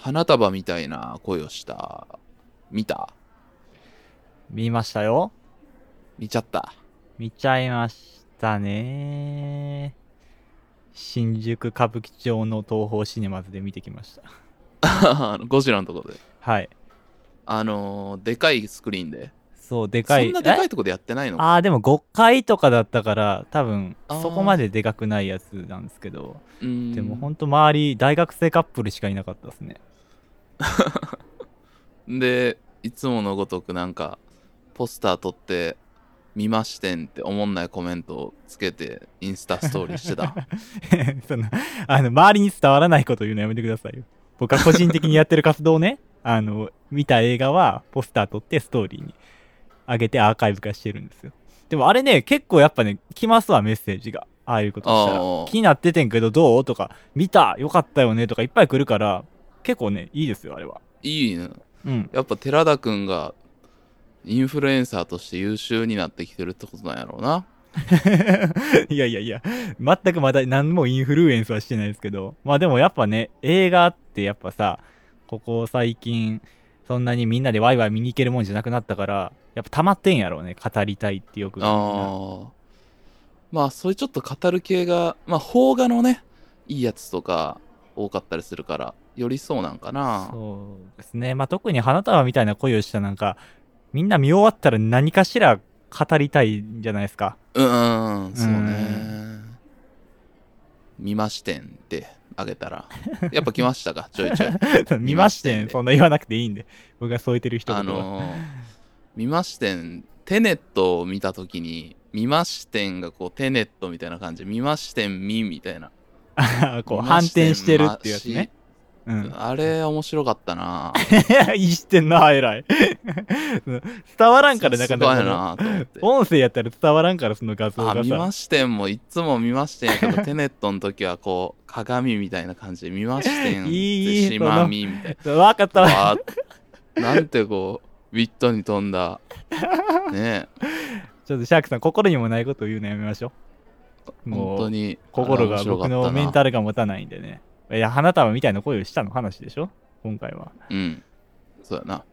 花束みたいな声をした。見た？見ましたよ。見ちゃった？見ちゃいましたね。新宿歌舞伎町の東宝シネマズで見てきました。あ のゴジラのところで。はい。あのーでかいスクリーンで。そう、でかい。そんなでかえいとこでやってないの？ああ、でも5階とかだったから、多分そこまででかくないやつなんですけど、うんでもほんと周り、大学生カップルしかいなかったですね。で、いつものごとくなんか、ポスター撮って、見ましてんって思んないコメントをつけて、インスタストーリーしてた。そんな、あの、周りに伝わらないこと言うのやめてくださいよ。僕は個人的にやってる活動をね、あの、見た映画はポスター撮ってストーリーに上げてアーカイブ化してるんですよ。でもあれね、結構やっぱね、来ますわ、メッセージが。ああいうことしたら。気になっててんけどどう？とか、見たよかったよねとかいっぱい来るから、結構ね、いいですよ、あれは。いいね。うん。やっぱ寺田くんが、インフルエンサーとして優秀になってきてるってことなんやろうな。いやいやいや、全くまだ何もインフルエンスはしてないですけど、まあでもやっぱね、映画ってやっぱさ、ここ最近、そんなにみんなでワイワイ見に行けるもんじゃなくなったから、やっぱ溜まってんやろうね、語りたいってよく。ああ。まあ、そういうちょっと語る系が、まあ、邦画のね、いいやつとか多かったりするから、よりそうなんかな。そうですね。まあ特に花束みたいな恋をしたなんか、みんな見終わったら何かしら語りたいんじゃないですか。うん、うん、そううね。見ましてんってあげたら、やっぱ来ましたか、ちょいちょい。見ましてん、そんな言わなくていいんで。僕が添えてる人あのー、見ましてん、テネットを見たときに、見ましてんがこう、テネットみたいな感じで、見ましてん、みみたいな。の、こう反転してるっていうやつね。うん。あれ、面白かったないいしてんな、偉い。伝わらんからなかなかすごいなと思って。音声やったら伝わらんから、その画像あ、がさ見ま。してんもいつも見ましてんやけど、テネットの時はこう、鏡みたいな感じで見ましてん、いいしまみみたいわかったな。わ。なんてこう、ウィットに富んだ。ねちょっとシャークさん、心にもないことを言うのやめましょう。もう、本当に。心が僕のメンタル。ルが持たないんでね。いや、花束みたいな声をしたの話でしょ？今回は。うん。そうやな。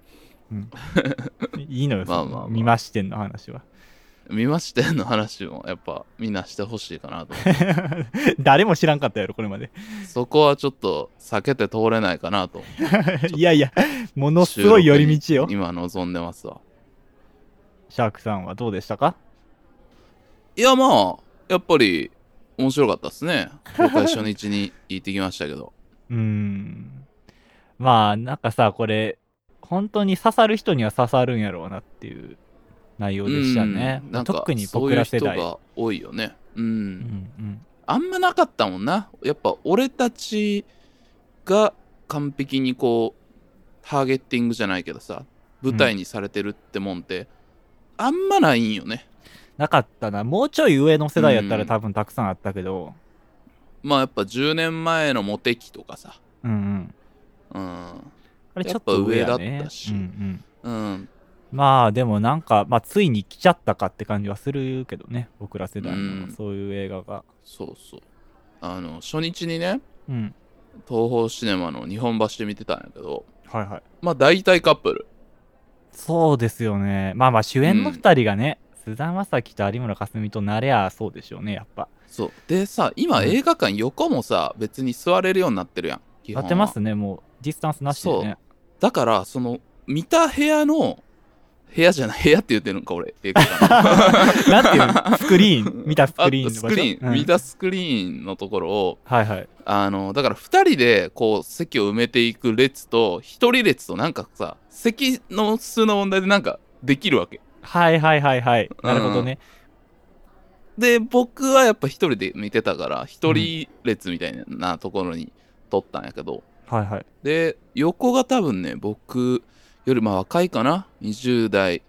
いいのよ、まあまあまあ見ましてんの話は。見ましてんの話もやっぱみんなしてほしいかなと。誰も知らんかったやろ、これまで。そこはちょっと避けて通れないかなと。いやいや、ものすごい寄り道よ。今望んでますわ。シャークさんはどうでしたか？いやまあ、やっぱり面白かったですね。公開初日に行ってきましたけど。うーん。まあ、なんかさ、これ、本当に刺さる人には刺さるんやろうなっていう内容でしたねうん。なんか特にそういう僕ら世代。人が多いよね。うん。うんうんあんまなかったもんな。やっぱ俺たちが完璧にこう、ターゲッティングじゃないけどさ、舞台にされてるってもんって、あんまないんよね。なかったな。もうちょい上の世代やったらうん多分たくさんあったけど。まあやっぱ10年前のモテ期とかさ、うんうん。うん。あれちょっと上ね。上だったしうんうん。うん。まあでもなんか、まあついに来ちゃったかって感じはするけどね。僕ら世代うんのそういう映画が。そうそう。あの、初日にね、うん。東宝シネマの日本橋で見てたんやけど、はいはい。まあ大体カップル。そうですよね。まあまあ主演の二人がね、菅田将暉と有村架純となれゃそうでしょうね、やっぱ。そう。でさ、今うん映画館横もさ、別に座れるようになってるやん。基本はやってますね、もうディスタンスなしでね。だから、その、見た部屋の、部屋じゃない、部屋って言ってるのか、俺、映画館なんていうの？スクリーン 見たスクリーンスクリーン、うん見たスクリーンのところを、はいはい。あの、だから2人で、こう、席を埋めていく列と、1人列と、なんかさ、席の数の問題でなんか、できるわけ。はいはいはいはい。なるほどね。で、僕はやっぱ1人で見てたから、1人列みたいなところに撮ったんやけど、はいはい。で、横が多分ね、僕よりまあ若いかな ?20 代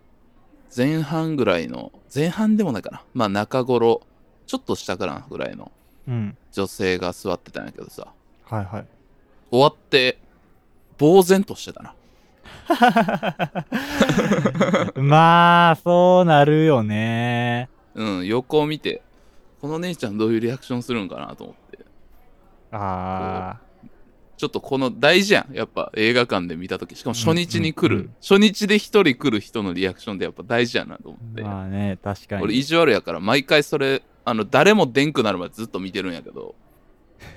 前半ぐらいの、前半でもないかな？まあ中頃、ちょっと下からぐらいのうん。女性が座ってたんやけどさ、はいはい。終わって、呆然としてたな。まあ、そうなるよね。うん、横を見て、この姉ちゃんどういうリアクションするんかなと思って。あちょっとこの大事やん。やっぱ映画館で見た時。しかも初日に来る、うんうんうん。初日で一人来る人のリアクションでやっぱ大事やなと思って、まあね確かに。俺意地悪やから毎回それあの誰も出んくなるまでずっと見てるんやけど。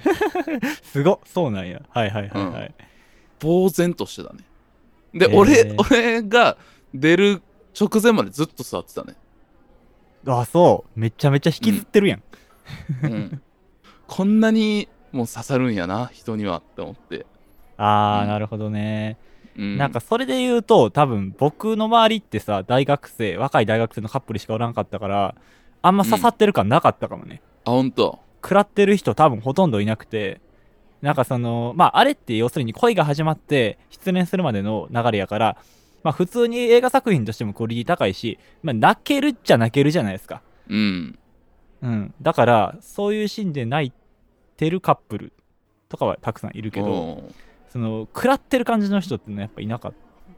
すごっそうなんや。はいはいはいはい、呆然としてたねで、へー。俺俺が出る直前までずっと座ってたね、あそう。めちゃめちゃ引きずってるやん、うん、こんなにもう刺さるんやな人にはって思って、ああ、うん。なるほどね。うん、なんかそれで言うと多分僕の周りってさ大学生若い大学生のカップルしかおらんかったからあんま刺さってる感なかったかもね、あ本当食らってる人多分ほとんどいなくてなんかそのまああれって要するに恋が始まって失恋するまでの流れやからまあ普通に映画作品としてもクオリティ高いし、まあ、泣けるっちゃ泣けるじゃないですか。うん。うん。だからそういうシーンで泣いてるカップルとかはたくさんいるけどう。んその食らってる感じの人ってのはやっぱいなかっ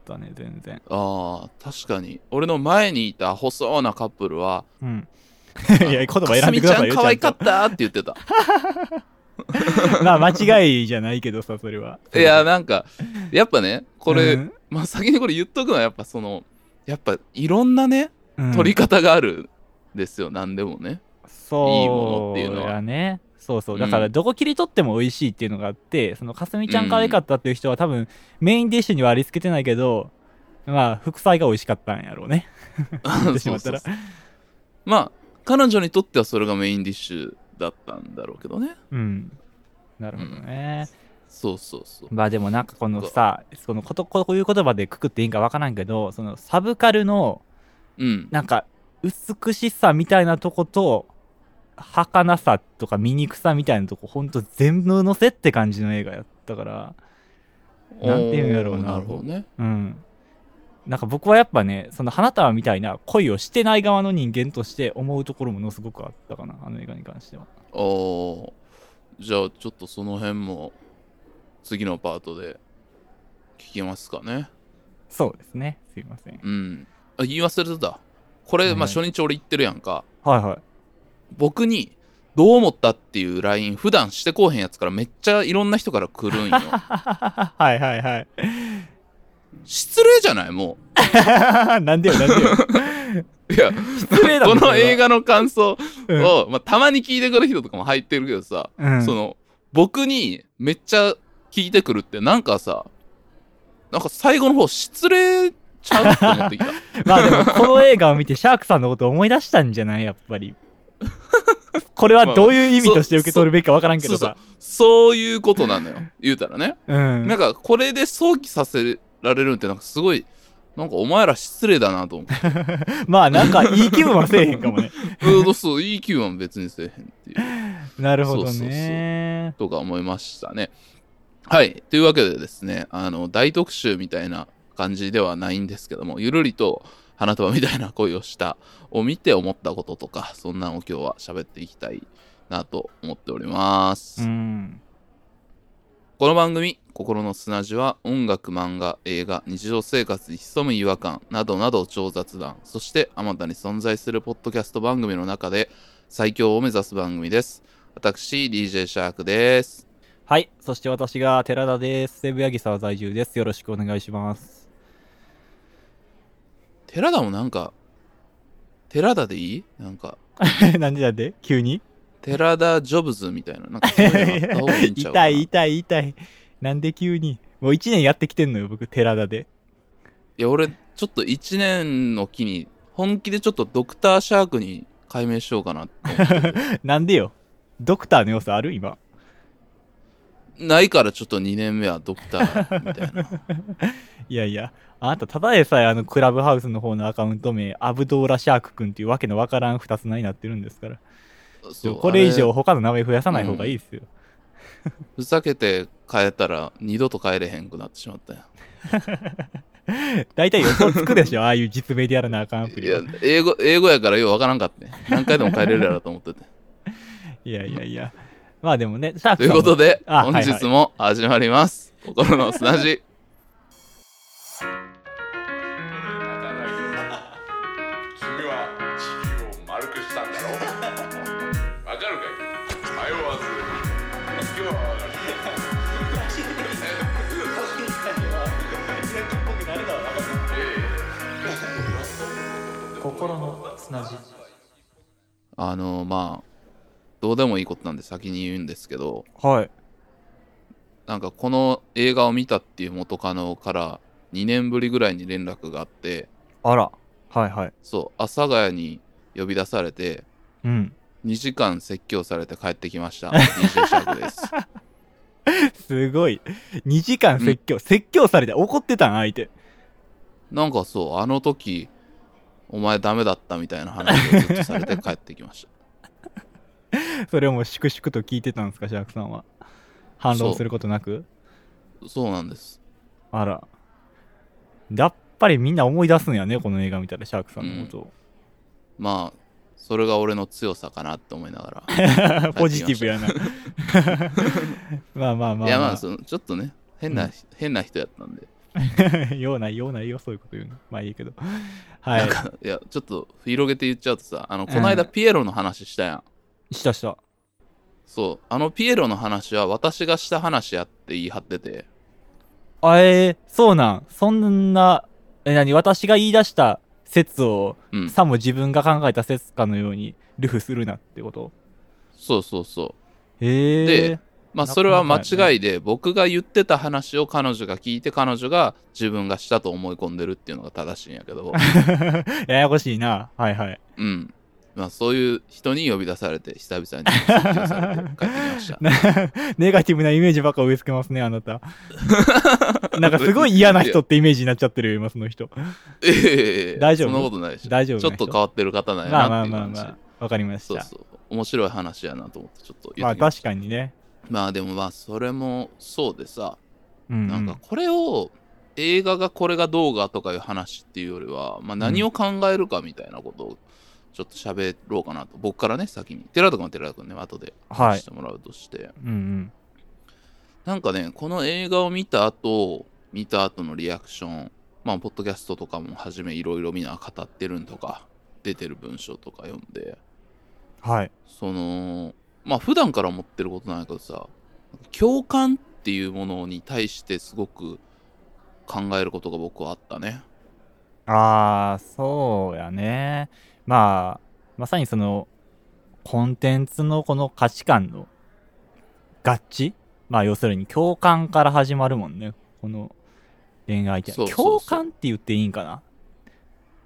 たね全然。あー確かに。俺の前にいた細なカップルはうん。いや言葉選んでくださいよかすみちゃん可愛かちったって言ってた まあ間違いじゃないけどさそれは。いやなんかやっぱねこれ、うん。まあ先にこれ言っとくのはやっぱそのやっぱいろんなねうん。取り方があるんですよ、何でもね。そういいものっていうのは。やね。そうそう。うん。だからどこ切り取っても美味しいっていうのがあって、そのかすみちゃん可愛かったっていう人は多分メインディッシュにはありつけてないけどまあ副菜が美味しかったんやろうね。まあ彼女にとってはそれがメインディッシュだったんだろうけどね。うん。なるほどね、そうそうそう。まあでもなんかこのさこのことこういう言葉でくくっていいんかわからんけどそのサブカルのうん。なんか美しさみたいなとこと儚さとか醜さみたいなとこほんと全部乗せって感じの映画やったからなんていうんやろうな。なるほどね。うんなんか僕はやっぱねその花束みたいな恋をしてない側の人間として思うところものすごくあったかなあの映画に関しては。おーじゃあちょっとその辺も次のパートで聞きますかね。そうですね。すいません。うん。あ言い忘れてた。これ、はいまあ初日俺言ってるやんか。はいはい。僕にどう思ったっていう LINE 普段してこうへんやつからめっちゃいろんな人から来るんよ。はいはいはい失礼じゃない？もなんでよなんでよ。う いや失礼だこの映画の感想うん。を、まあ、たまに聞いてくる人とかも入ってるけどさ、うん。その僕にめっちゃ聞いてくるってなんかさなんか最後の方失礼ちゃう？って思ってきた。まあでも、この映画を見て、シャークさんのことを思い出したんじゃない？やっぱり。これはどういう意味として受け取るべきかわからんけどさ。そういうことなのよ。言うたらね、うん。なんかこれで想起させられるってなんかすごいなんかお前ら失礼だなと思って まあなんか、いい気分はせえへんかもね。うんそういい気分は別にせえへんっていう なるほどね。とか思いましたね。はい。というわけでですね、あの、大特集みたいな感じではないんですけども、ゆるりと花束みたいな恋をしたを見て思ったこととか、そんなんを今日は喋っていきたいなと思っております。うん。この番組、心の砂地は音楽、漫画、映画、日常生活に潜む違和感などなど超雑談、そしてあまたに存在するポッドキャスト番組の中で最強を目指す番組です。私、DJ シャークです。はい。そして私が寺田です。西武八木沢在住です。よろしくお願いします。寺田もなんか、寺田でいい？なんか、なんでなんで急に？寺田ジョブズみたいな。なんかそういうのあった方がいいんちゃうかな痛い痛い痛い。なんで急に？もう一年やってきてんのよ、僕、寺田で。いや、俺、ちょっと1年の期に、本気でちょっとドクターシャークに改名しようかなって なんでよ？ドクターの要素ある？今。ないからちょっと2年目はドクターみたいな。いやいや、あなた、ただでさえあの、クラブハウスの方のアカウント名、アブドーラ・シャーク君っていうわけのわからん二つ名になってるんですから。これ以上あ他の名前増やさない方がいいですよ。ふざけて変えたら二度と帰れへんくなってしまったよ。大体予想つくでしょ、ああいう実名でやらなあかんアプいやリは。、英語、英語やからようわからんかったね。何回でも帰れるやろと思ってて。いやいやいや。まあでもね、シャーということで、あ本日も始まります。心の砂地。あのまあどうでもいいことなんで先に言うんですけどはい。なんかこの映画を見たっていう元カノから2年ぶりぐらいに連絡があってあら。はいはい。そう阿佐ヶ谷に呼び出されてうん。2時間説教されて帰ってきました。です。すごい。2時間説教、説教されて怒ってたん相手。なんかそうあの時お前ダメだったみたいな話をずっとされて帰ってきました。それをもう粛々と聞いてたんですかシャークさんは。反論することなく？そう。なんです。あら。やっぱりみんな思い出すんやねこの映画見たらシャークさんのこと。を、まあそれが俺の強さかなって思いながら。ポジティブやな。まあまあまあ、いやまあそのちょっとね変な、うん。変な人やったんで、ようないようないよそういうこと言うの。まあいいけど。はい。なんかいやちょっと広げて言っちゃうとさあのこの間ピエロの話したやん、したした。そう。あのピエロの話は私がした話やって言い張ってて。あえー、そうなん。そんなえ何？私が言い出した説を、うん。さも自分が考えた説かのようにルフするなってこと？そうそうそう。へえでまあなそれは間違いで僕が言ってた話を彼女が聞いて彼女が自分がしたと思い込んでるっていうのが正しいんやけど。ややこしいな。はいはい。うん。まあそういう人に呼び出されて久々に説教されて帰ってきました。なネガティブなイメージばっか植え付けますねあなた。なんかすごい嫌な人ってイメージになっちゃってるよ今その人。ええ大丈夫？そんなことないでしょ。大丈夫？ちょっと変わってる方なんやまあまあなっていう感じまあまあわかりました。そうそう。面白い話やなと思ってちょっと言まあってきまし確かにね。たまあでもまあそれもそうでさうん、うん、なんかこれを映画がこれがどうがとかいう話っていうよりは、まあ、何を考えるかみたいなことをちょっと喋ろうかなと、僕からね先に。寺田君は寺田君ね後ではい。話してもらうとして、うんうん。なんかねこの映画を見た後見た後のリアクションまあポッドキャストとかもはじめいろいろみんな語ってるんとか出てる文章とか読んで。はい。そのまあ普段から思ってることなんやけどさ共感っていうものに対してすごく考えることが僕はあったね。ああそうやね。まあまさにそのコンテンツのこの価値観の合致？まあ要するに共感から始まるもんね。この恋愛って共感って言っていいんかな？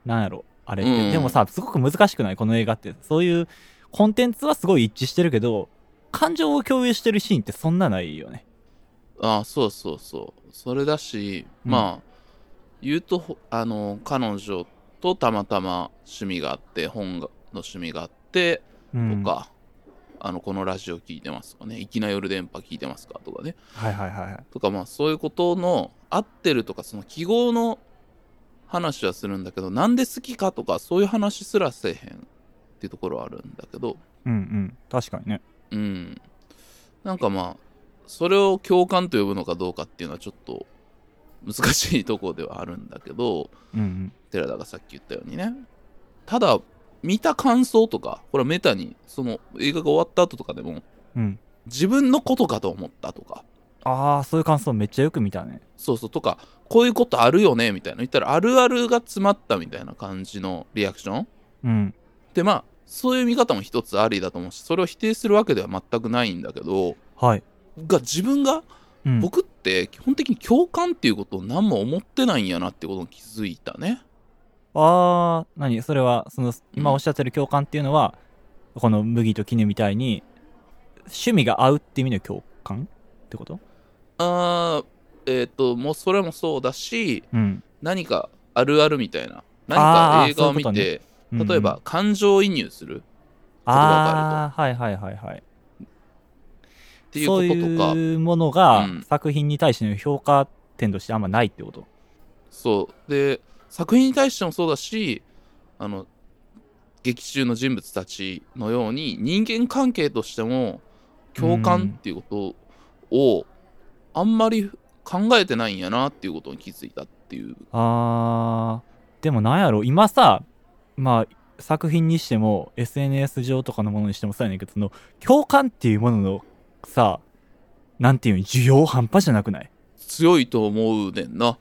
なんやろ？あれって、うん。でもさすごく難しくない？この映画って。そういうコンテンツはすごい一致してるけど感情を共有してるシーンってそんなないよね。ああそうそうそう。それだし、うん。まあ言うとほあの彼女とたまたま趣味があって本がの趣味があってうん。とか、あのこのラジオ聞いてますとかね粋な夜電波聞いてますかとかね。はいはいはいはい。とかまあそういうことの合ってるとかその記号の話はするんだけどなんで好きかとかそういう話すらせえへんっていうところはあるんだけど。うんうん。確かにね。うん。なんかまあそれを共感と呼ぶのかどうかっていうのはちょっと難しいところではあるんだけど。うんうん。寺田がさっき言ったようにね。ただ見た感想とかこれはメタにその映画が終わった後とかでもうん。自分のことかと思ったとか。ああそういう感想めっちゃよく見たね。そうそう。とかこういうことあるよねみたいな。言ったらあるあるが詰まったみたいな感じのリアクション。うんでまあそういう見方も一つありだと思うしそれを否定するわけでは全くないんだけどはい、が自分がうん、僕って基本的に共感っていうことを何も思ってないんやなってことに気づいたね。ああ何？それはその今おっしゃってる共感っていうのは、この麦と絹みたいに趣味が合うって意味の共感ってこと？あーえっ、ともうそれもそうだしうん。何かあるあるみたいな。何か映画を見て、うんうん例えば感情移入する。ああはいはいはいはい。っていうこととか。そういうものがうん。作品に対しての評価点としてあんまないってこと？そう。で作品に対してもそうだしあの劇中の人物たちのように人間関係としても共感っていうことをあんまり考えてないんやなっていうことに気づいたっていう。あー。でもなんやろ今さまあ作品にしても SNS 上とかのものにしてもそうやねんけどその共感っていうもののさなんていうの需要半端じゃなくない？強いと思うねんな。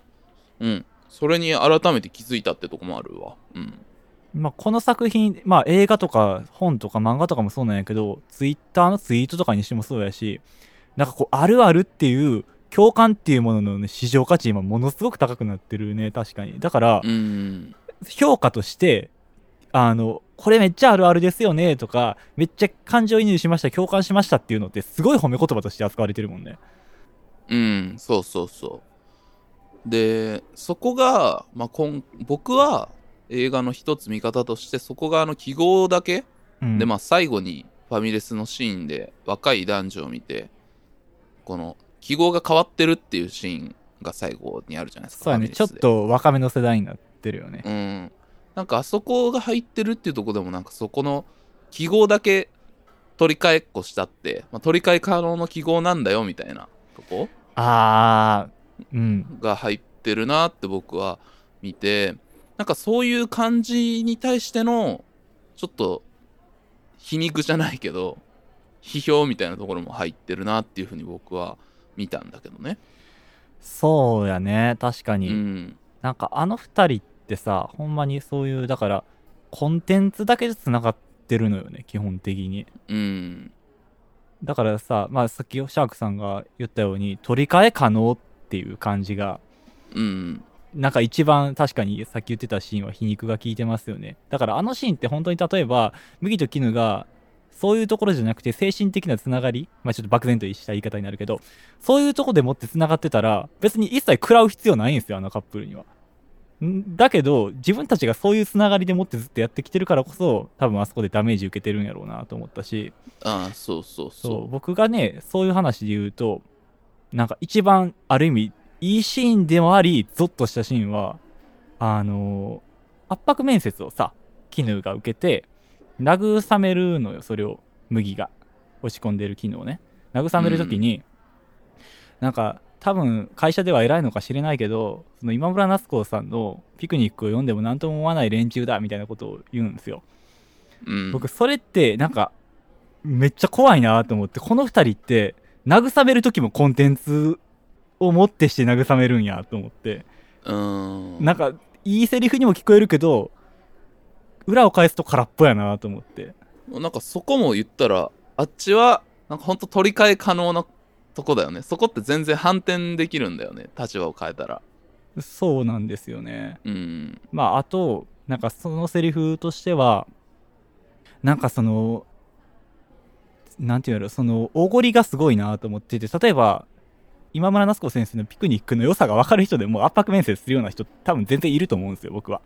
うん。それに改めて気づいたってとこもあるわ。うん。まあ、この作品、まあ、映画とか本とか漫画とかもそうなんやけど、ツイッターのツイートとかにしてもそうやし、なんかこう、あるあるっていう、共感っていうものの、ね、市場価値今ものすごく高くなってるね、確かに。だから、うん。評価として、あの、これめっちゃあるあるですよねとか、めっちゃ感情移入しました、共感しましたっていうのってすごい褒め言葉として扱われてるもんね。うんそうそうそう。でそこが、まあ、こん僕は映画の一つ見方としてそこがあの記号だけ、うん、でまあ最後にファミレスのシーンで若い男女を見てこの記号が変わってるっていうシーンが最後にあるじゃないですかそうやね、ちょっと若めの世代になってるよね。うんなんかあそこが入ってるっていうところでもなんかそこの記号だけ取り替えっこしたって、まあ、取り替え可能の記号なんだよみたいなとこ？あー、うん。が入ってるなって僕は見てなんかそういう感じに対してのちょっと皮肉じゃないけど批評みたいなところも入ってるなっていうふうに僕は見たんだけどね。そうやね、確かうに。ん、なんかあの二人ってさ、ほんまにそういう、だから、コンテンツだけで繋がってるのよね、基本的に。うん、だからさ、まあさっきシャークさんが言ったように、取り替え可能っていう感じが、うん、なんか一番確かにさっき言ってたシーンは皮肉が効いてますよね。だからあのシーンって本当に例えば、麦と絹が、そういうところじゃなくて精神的なつながり、まあちょっと漠然とした言い方になるけど、そういうとこでもってつながってたら、別に一切食らう必要ないんですよ、あのカップルには。んだけど、自分たちがそういうつながりでもってずっとやってきてるからこそ、多分あそこでダメージ受けてるんやろうなと思ったし、ああそうそうそう。そう僕がねそういう話で言うとなんか一番ある意味いいシーンでもありゾッとしたシーンはあのー圧迫面接をさ絹が受けて慰めるのよそれを麦が落ち込んでる絹をね。慰める時に、なんか多分会社では偉いのか知れないけどその今村夏子さんのピクニックを読んでも何とも思わない連中だみたいなことを言うんですよ。うん、僕それってなんかめっちゃ怖いなと思ってこの二人って慰める時もコンテンツをもってして慰めるんやと思って。うん。なんかいいセリフにも聞こえるけど裏を返すと空っぽやなと思って。なんかそこも言ったらあっちはなんかほんと取り替え可能なとこだよね。そこって全然反転できるんだよね。立場を変えたら。そうなんですよね。うん。まああとなんかそのセリフとしてはなんかそのなんていうんだろうそのおごりがすごいなと思ってて例えば今村夏子先生のピクニックの良さが分かる人でも圧迫面接するような人多分全然いると思うんですよ僕は。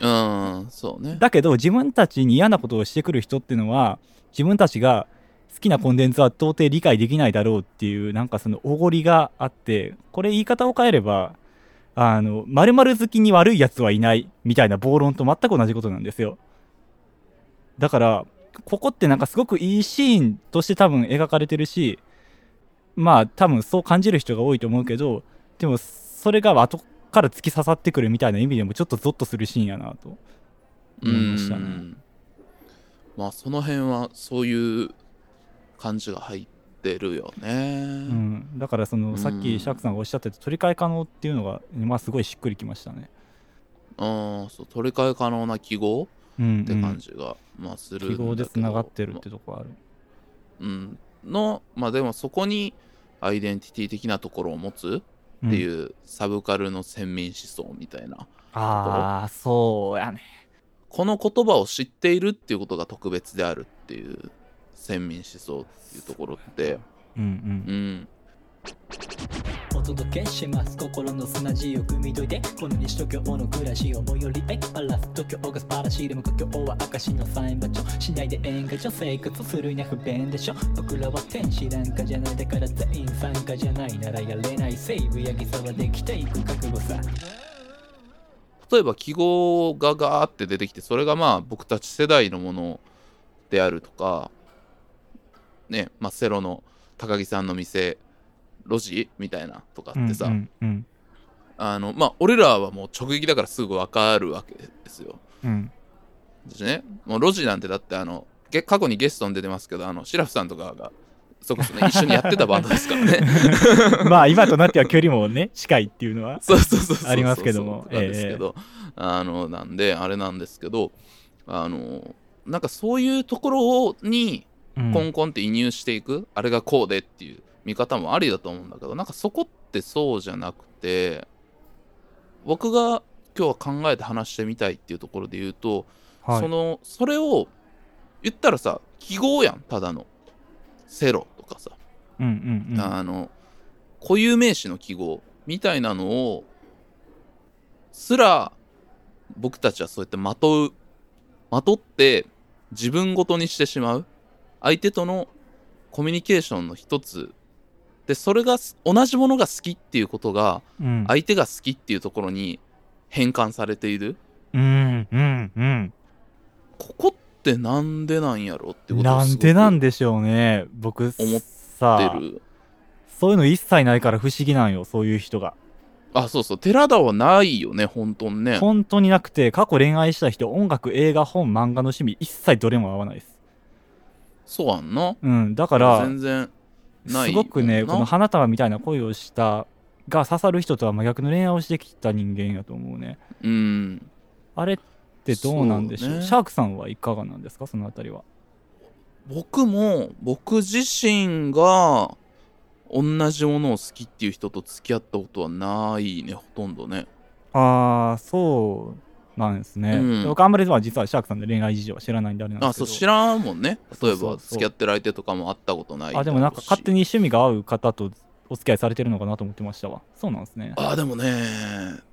うんそうね。だけど自分たちに嫌なことをしてくる人っていうのは自分たちが好きなコンテンツは到底理解できないだろうっていうなんかそのおごりがあってこれ言い方を変えればあの〇〇好きに悪いやつはいないみたいな暴論と全く同じことなんですよ。だからここってなんかすごくいいシーンとして多分描かれてるしまあ多分そう感じる人が多いと思うけどでもそれが後から突き刺さってくるみたいな意味でもちょっとゾッとするシーンやなと思いましたね。まあその辺はそういう感じが入ってるよね、うん、だからその、うん。さっきシャークさんがおっしゃってた取り替え可能っていうのが、まあ、すごいしっくりきましたね。うん、そう取り替え可能な記号？うん、って感じが、まあする記号でつながってるってとこある。うん、のまあでもそこにアイデンティティ的なところを持つってうん、いうサブカルの先民思想みたいな、ああそうやね。この言葉を知っているっていうことが特別であるっていう先民思想っていうところって。うんうん。お届けします。心の砂地を汲み解いてこの西東京の暮らしを最寄りへバラス東京が素晴らしいでも故郷は証のサイン場所。しないで演歌上生活するには不便でしょ。僕らは天使なんかじゃないだから全員参加じゃないならやれない。西武八木沢できていく覚悟さ。例えば記号がガーって出てきてそれがまあ僕たち世代のものであるとかねまあセロの高木さんの店路地みたいなとかうん。ってさ、うんうんあのまあ俺らはもう直撃だからすぐ分かるわけですようん。ですねもう路地なんてだってあのげ過去にゲストに出てますけどあのシラフさんとかがそこそね 一緒にやってたバンドですからね まあ今となっては距離もね近いっていうのは。そうそうそうありますけどもなんですけど、あのなんであれなんですけどあのなんかそういうところをにうんコンコンって移入していく、あれがこうでっていう見方もありだと思うんだけどなんかそこってそうじゃなくて僕が今日は考えて話してみたいっていうところで言うと、はい。そのそれを言ったらさ記号やんただの。セロとかさ、うんうんうん。あの固有名詞の記号みたいなのをすら僕たちはそうやってまとうまとって自分ごとにしてしまう相手とのコミュニケーションの一つ。でそれがす同じものが好きっていうことがうん。相手が好きっていうところに変換されている。うんうんうん。ここってなんでなんやろってことをなんでなんでしょうね。僕思ってさる。そういうの一切ないから不思議なんよそういう人が。あそうそう。寺田はないよね本当にね。本当になくて過去恋愛した人音楽映画本漫画の趣味一切どれも合わないですそうやんな。うんだから全然ないすごくねこの花束みたいな恋をしたが刺さる人とは真逆の恋愛をしてきた人間やと思うね。うん。あれってどうなんでしょう？ね。シャークさんはいかがなんですか？そのあたりは。僕も僕自身が同じものを好きっていう人と付き合ったことはないねほとんどね。ああそうなんですね、うん。僕あんまりは実はシャークさんの恋愛事情は知らないんであれなんですけど。あそう知らんもんね。例えば付き合ってる相手とかも会ったことないあでもなんか勝手にに趣味が合う方とお付き合いされてるのかなと思ってましたわ。そうなんですね。あでもね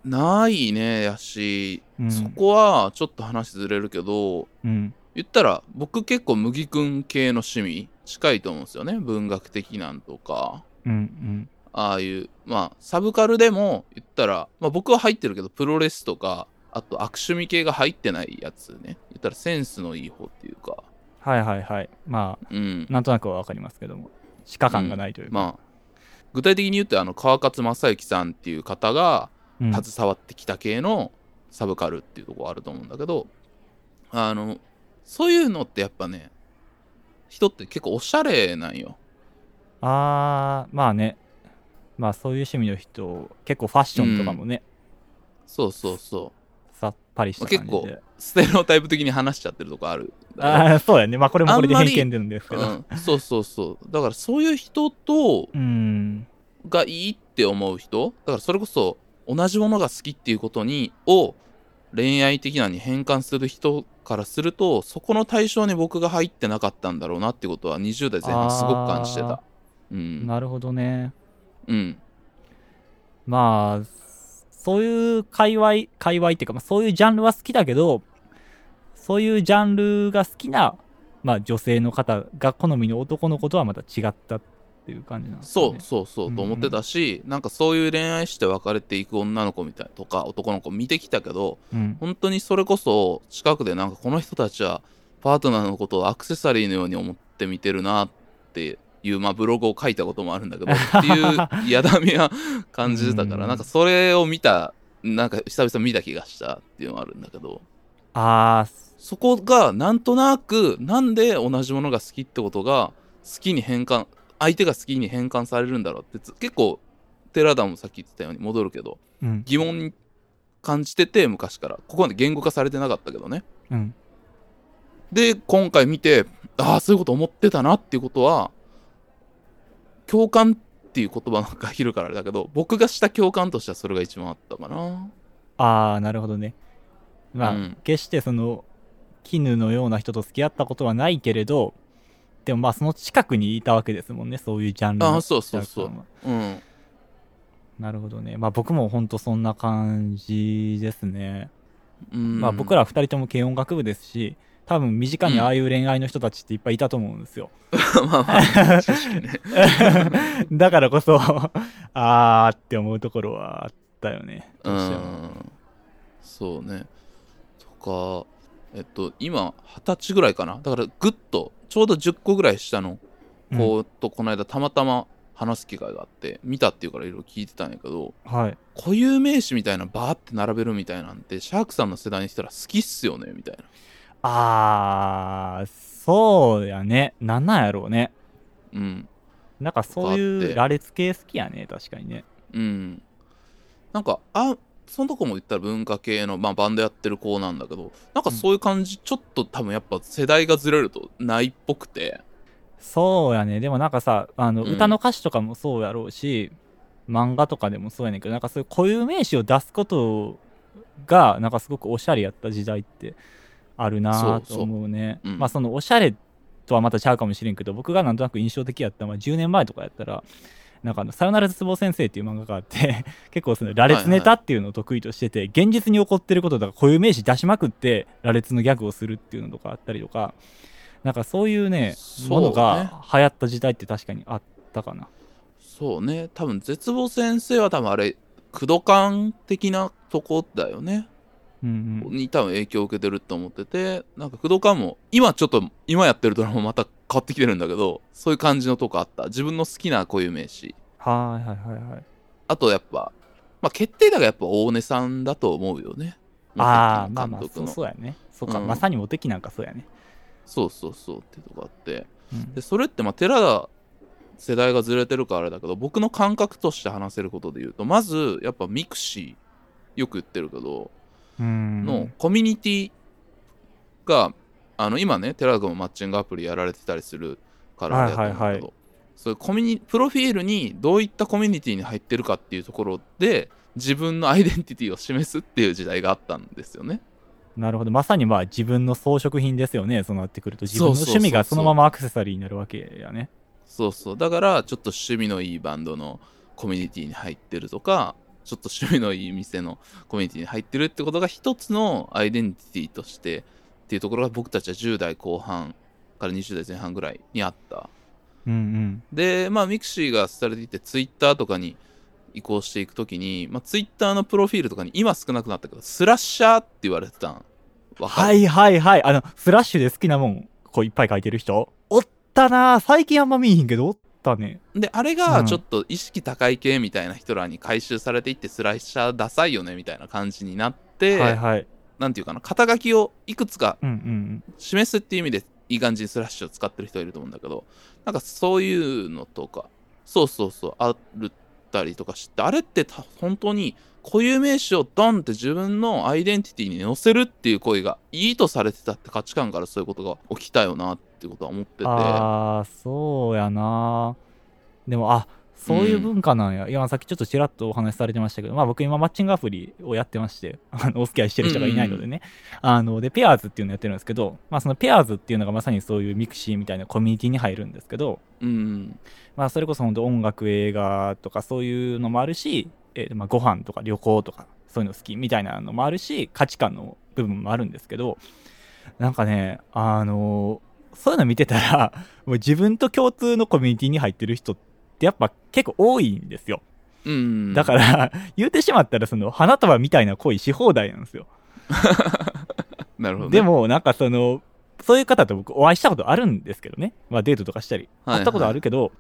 ないねやし、うん。そこはちょっと話ずれるけどうん。言ったら僕結構麦君系の趣味近いと思うんですよね。文学的なんとか。うんうん。ああいうまあサブカルでも言ったら、まあ、僕は入ってるけどプロレスとかあと悪趣味系が入ってないやつね。言ったらセンスのいい方っていうか。はいはいはい。まあうん。なんとなくはわかりますけども。鹿感がないというか、まあ具体的に言うとあの川勝正幸さんっていう方がうん。携わってきた系のサブカルっていうところあると思うんだけどあのそういうのってやっぱね人って結構おしゃれなんよ。あーまあね。まあそういう趣味の人結構ファッションとかもね、そうそうそうさっぱりしたまあ感じで、結ステレオタイプ的に話しちゃってるとこある。ああそうやね。まあこれもこれで偏見なんですけど。うん、そうそうそう。だからそういう人とうん。がいいって思う人だからそれこそ同じものが好きっていうことにを恋愛的なのに変換する人からするとそこの対象に僕が入ってなかったんだろうなってことは20代前半すごく感じてあたうん。なるほどね。うん。まあそういう界隈界隈っていうか、まあ、そういうジャンルは好きだけどそういうジャンルが好きな、まあ、女性の方が好みの男の子とはまた違ったっていう感じなんですかね。そうそうそうと思ってたし、なんかそういう恋愛して別れていく女の子みたいとか男の子見てきたけどうん。本当にそれこそ近くでなんかこの人たちはパートナーのことをアクセサリーのように思って見てるなっていう、まあ、ブログを書いたこともあるんだけどっていうやだみは感じてたかうん。らなんかそれを見たなんか久々見た気がしたっていうのもあるんだけどああそこがなんとなくなんで同じものが好きってことが好きに変換相手が好きに変換されるんだろうってつ結構寺田もさっき言ってたように戻るけどうん。疑問に感じてて昔から。ここまで言語化されてなかったけどね。うん。で今回見てああそういうこと思ってたなっていうことは共感っていう言葉がいるからあれだけど僕がした共感としてはそれが一番あったかな。ああなるほどね。まあ、うん。決してその絹のような人と付き合ったことはないけれどでもまあその近くにいたわけですもんねそういうジャンルのあーそうそうそう。うん。なるほどね。まあ僕もほんとそんな感じですね。うん。まあ僕ら二人とも軽音楽部ですし多分身近にああいう恋愛の人たちっていっぱいいたと思うんですよ、まあまあ確かにね。だからこそ あーって思うところはあったよね。うん。そうね。とかえっと今二十歳ぐらいかな？だからぐっとちょうど10個ぐらい下の子とこの間たまたま話す機会があって見たっていうからいろいろ聞いてたんやけどはい。固有名詞みたいなバーって並べるみたいなんてシャークさんの世代にしたら好きっすよねみたいなあーそうやね。なんなんやろうね。うん。なんかそういう羅列系好きやね確かにね。うん。なんかあそのとこも言ったら文化系の、まあ、バンドやってる子なんだけどなんかそういう感じ、ちょっと多分やっぱ世代がずれるとないっぽくて。そうやね。でもなんかさあの、うん。歌の歌詞とかもそうやろうし漫画とかでもそうやねんけどなんかそういう固有名詞を出すことがなんかすごくおしゃれやった時代ってあるなそうそう。と思うね。うん。まあそのおしゃれとはまたちゃうかもしれんけど僕がなんとなく印象的やったのは10年前とかやったらなんかあの「さよなら絶望先生」っていう漫画があって 結構その羅列ネタっていうのを得意としてて、現実に起こってることとか固有名詞出しまくって羅列のギャグをするっていうのとかあったりとかなんかそういうねそうね。ものが流行った時代って確かにあったかな。そうね。多分絶望先生は多分あれ駆動感的なとこだよねに多分影響を受けてると思っててなんか駆動感も今ちょっと今やってるドラマもまた変わってきてるんだけどそういう感じのとこあった。自分の好きな固有名詞。はいはいはいはい。あとやっぱまあ決定打がやっぱ大根さんだと思うよね。ああまあまあそうそうやね。そうか、うん。まさにモテキなんかそうやね、そうそうそうってとこあって。うん。でそれってまあ寺田世代がずれてるからあれだけど僕の感覚として話せることで言うとまずやっぱミクシーよく言ってるけどうんのコミュニティがあの今ね寺田君もマッチングアプリやられてたりするからあれだと思うけど、はいはいはいそういうコミュニプロフィールにどういったコミュニティに入ってるかっていうところで自分のアイデンティティを示すっていう時代があったんですよね。なるほど。まさにまあ自分の装飾品ですよね。そうなってくると自分の趣味がそのままアクセサリーになるわけやね。そうそう。だからちょっと趣味のいいバンドのコミュニティに入ってるとかちょっと趣味のいい店のコミュニティに入ってるってことが一つのアイデンティティとしてっていうところが僕たちは10代後半から20代前半ぐらいにあった。うんうん。でまあミクシーがされていてツイッターとかに移行していくときに、まあ、ツイッターのプロフィールとかに今少なくなったけどスラッシャーって言われてたんはいはいはい。あのスラッシュで好きなもんこういっぱい書いてる人。おったな最近あんま見えへんけど。おったね。であれうん。がちょっと意識高い系みたいな人らに回収されていってスラッシャーダサいよねみたいな感じになって、はいはい。なんていうかな肩書きをいくつか示すっていう意味でいい感じにスラッシュを使ってる人いると思うんだけどなんかそういうのとかそうそうそうあるったりとかしてあれってた本当に固有名詞をドンって自分のアイデンティティに載せるっていう声がいいとされてたって価値観からそういうことが起きたよなっていうことは思ってて。ああそうやな。でもあそういう文化なんや、いやさっきちょっとちらっとお話しされてましたけど、まあ、僕今マッチングアプリをやってましてあの お付き合いしてる人がいないのでね、あのでペアーズっていうのやってるんですけど、まあ、そのペアーズっていうのがまさにそういうミクシーみたいなコミュニティに入るんですけど、うん。まあ、それこそ本当音楽映画とかそういうのもあるし、えーまあ、ご飯とか旅行とかそういうの好きみたいなのもあるし価値観の部分もあるんですけどなんかねあのそういうの見てたら もう自分と共通のコミュニティに入ってる人ってやっぱ結構多いんですよ。うん。だから、言うてしまったらその花束みたいな恋し放題なんですよ。なるほど、ね、でもなんかそのそういう方と僕お会いしたことあるんですけどね、まあ、デートとかしたり。はいはい。会ったことあるけど、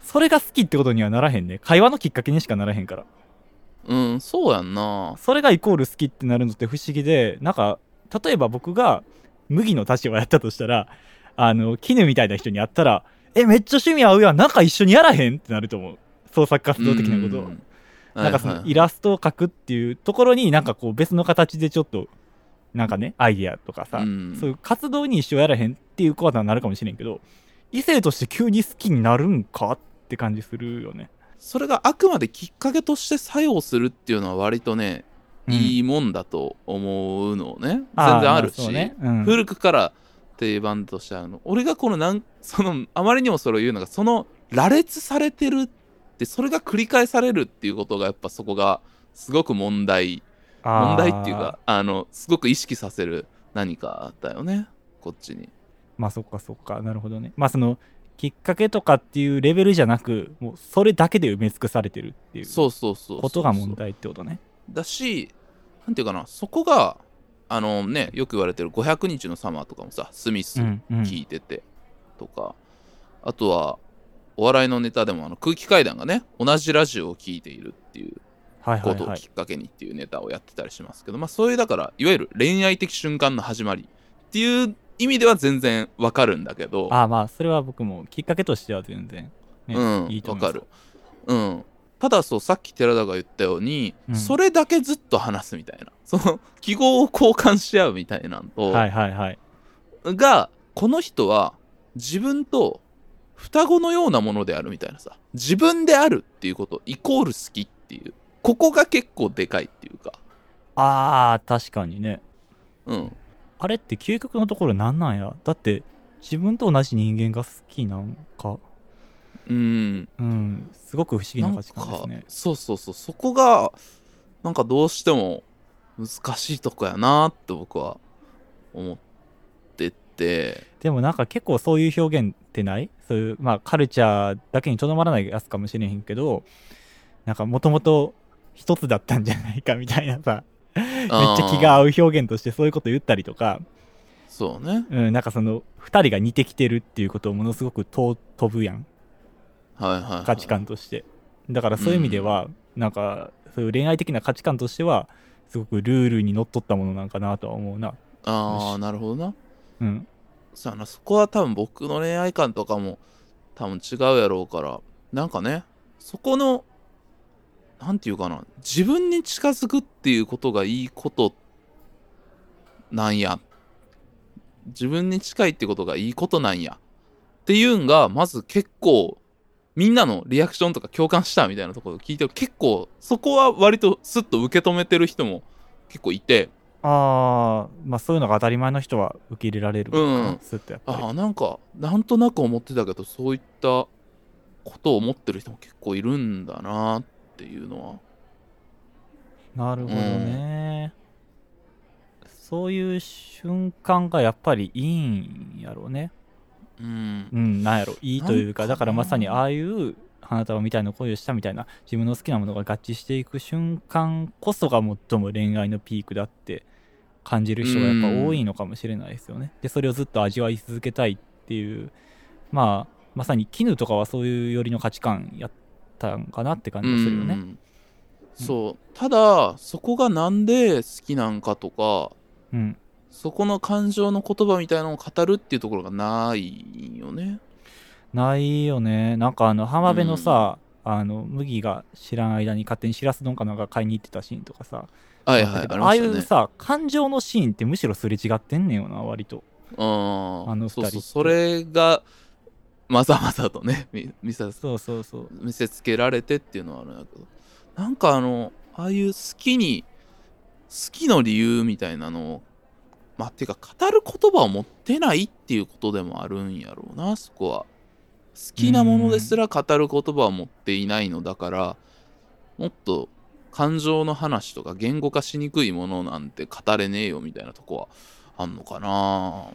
それが好きってことにはならへんね。会話のきっかけにしかならへんから。うんそうやんな。それがイコール好きってなるのって不思議でなんか例えば僕が麦の立場やったとしたらあの絹みたいな人に会ったらえめっちゃ趣味合うやんなんか一緒にやらへんってなると思う。創作活動的なこと。なんかそのイラストを描くっていうところになんかこう別の形でちょっとなんかねアイデアとかさ、うん。そういう活動に一生やらへんっていうことはなるかもしれんけど異性として急に好きになるんかって感じするよね。それがあくまできっかけとして作用するっていうのは割とね、いいいもんだと思うのね。全然あるし、ね。うん。古くから定番としてあるの。俺がこのなん そのあまりにもそれを言うのがその羅列されてるってそれが繰り返されるっていうことがやっぱそこがすごく問題。問題っていうかあのすごく意識させる何かだよねこっちに。まあそっかそっか。なるほどね。まあそのきっかけとかっていうレベルじゃなくもうそれだけで埋め尽くされてるっていうそうそうそうそう。ことが問題ってことね。だしなんていうかなそこがあのねよく言われてる500日のサマーとかもさスミスうんうん。聞いててとか、あとはお笑いのネタでもあの空気階段がね同じラジオを聞いているっていうことをきっかけにっていうネタをやってたりしますけど、まあそういうだからいわゆる恋愛的瞬間の始まりっていう意味では全然わかるんだけどああまあそれは僕もきっかけとしては全然、ねうんいいと思います。わかる。うんただそうさっき寺田が言ったように、うん。それだけずっと話すみたいな。その記号を交換し合うみたいなんと、はいはいはい。がこの人は自分と双子のようなものであるみたいなさ。自分であるっていうことイコール好きっていう。ここが結構でかいっていうか。あー、確かにね。うん。あれって究極のところなんなんや？だって、自分と同じ人間が好きなんか？うん。うん、すごく不思議な価値観ですかね。そうそうそうそこがなんかどうしても難しいとこやなって僕は思ってて。でもなんか結構そういう表現ってない？そういう、まあカルチャーだけにとどまらないやつかもしれへんけど、なんかもともと一つだったんじゃないかみたいなさ、めっちゃ気が合う表現としてそういうこと言ったりとか、そうね。うん、なんかその二人が似てきてるっていうことをものすごくと飛ぶやん、価値観として。だからそういう意味では、なんかそういう恋愛的な価値観としては、すごくルールにのっとったものなんかなとは思うな。ああなるほどな。うん。さあな。そこは多分僕の恋愛観とかも多分違うやろうから。なんかねそこのなんていうかな。自分に近づくっていうことがいいことなんや。自分に近いってことがいいことなんや。っていうんがまず結構みんなのリアクションとか共感したみたいなところを聞いて結構そこは割とスッと受け止めてる人も結構いてああ、まあそういうのが当たり前の人は受け入れられるうんすっとやっぱり。ああなんかなんとなく思ってたけどそういったことを思ってる人も結構いるんだなっていうのはなるほどね、そういう瞬間がやっぱりいいんやろうね。うん。うん、なんやろ、いいというか、だからまさにああいう花束みたいな恋をしたみたいな、自分の好きなものが合致していく瞬間こそが最も恋愛のピークだって感じる人がやっぱ多いのかもしれないですよね。で、それをずっと味わい続けたいっていう、まあ、まさに絹とかはそういう寄りの価値観やったんかなって感じがするよね。うん。そう。ただそこがなんで好きなんかとかうん。そこの感情の言葉みたいなのを語るっていうところがないよねないよね。なんかあの、浜辺のさ、あの、麦が知らん間に勝手にしらす丼かなんか買いに行ってたシーンとかさ、はいはいありあいうさ、感情のシーンってむしろすれ違ってんねんよな、割と。ああの二人そうそうそれがまざまざとね 見見さそうそうそう。見せつけられてっていうのはあるんだけどなんかあのああいう好きに好きの理由みたいなのをまあっていうか語る言葉を持ってないっていうことでもあるんやろうなそこは。好きなものですら語る言葉を持っていないのだからもっと感情の話とか言語化しにくいものなんて語れねえよみたいなとこはあんのかな。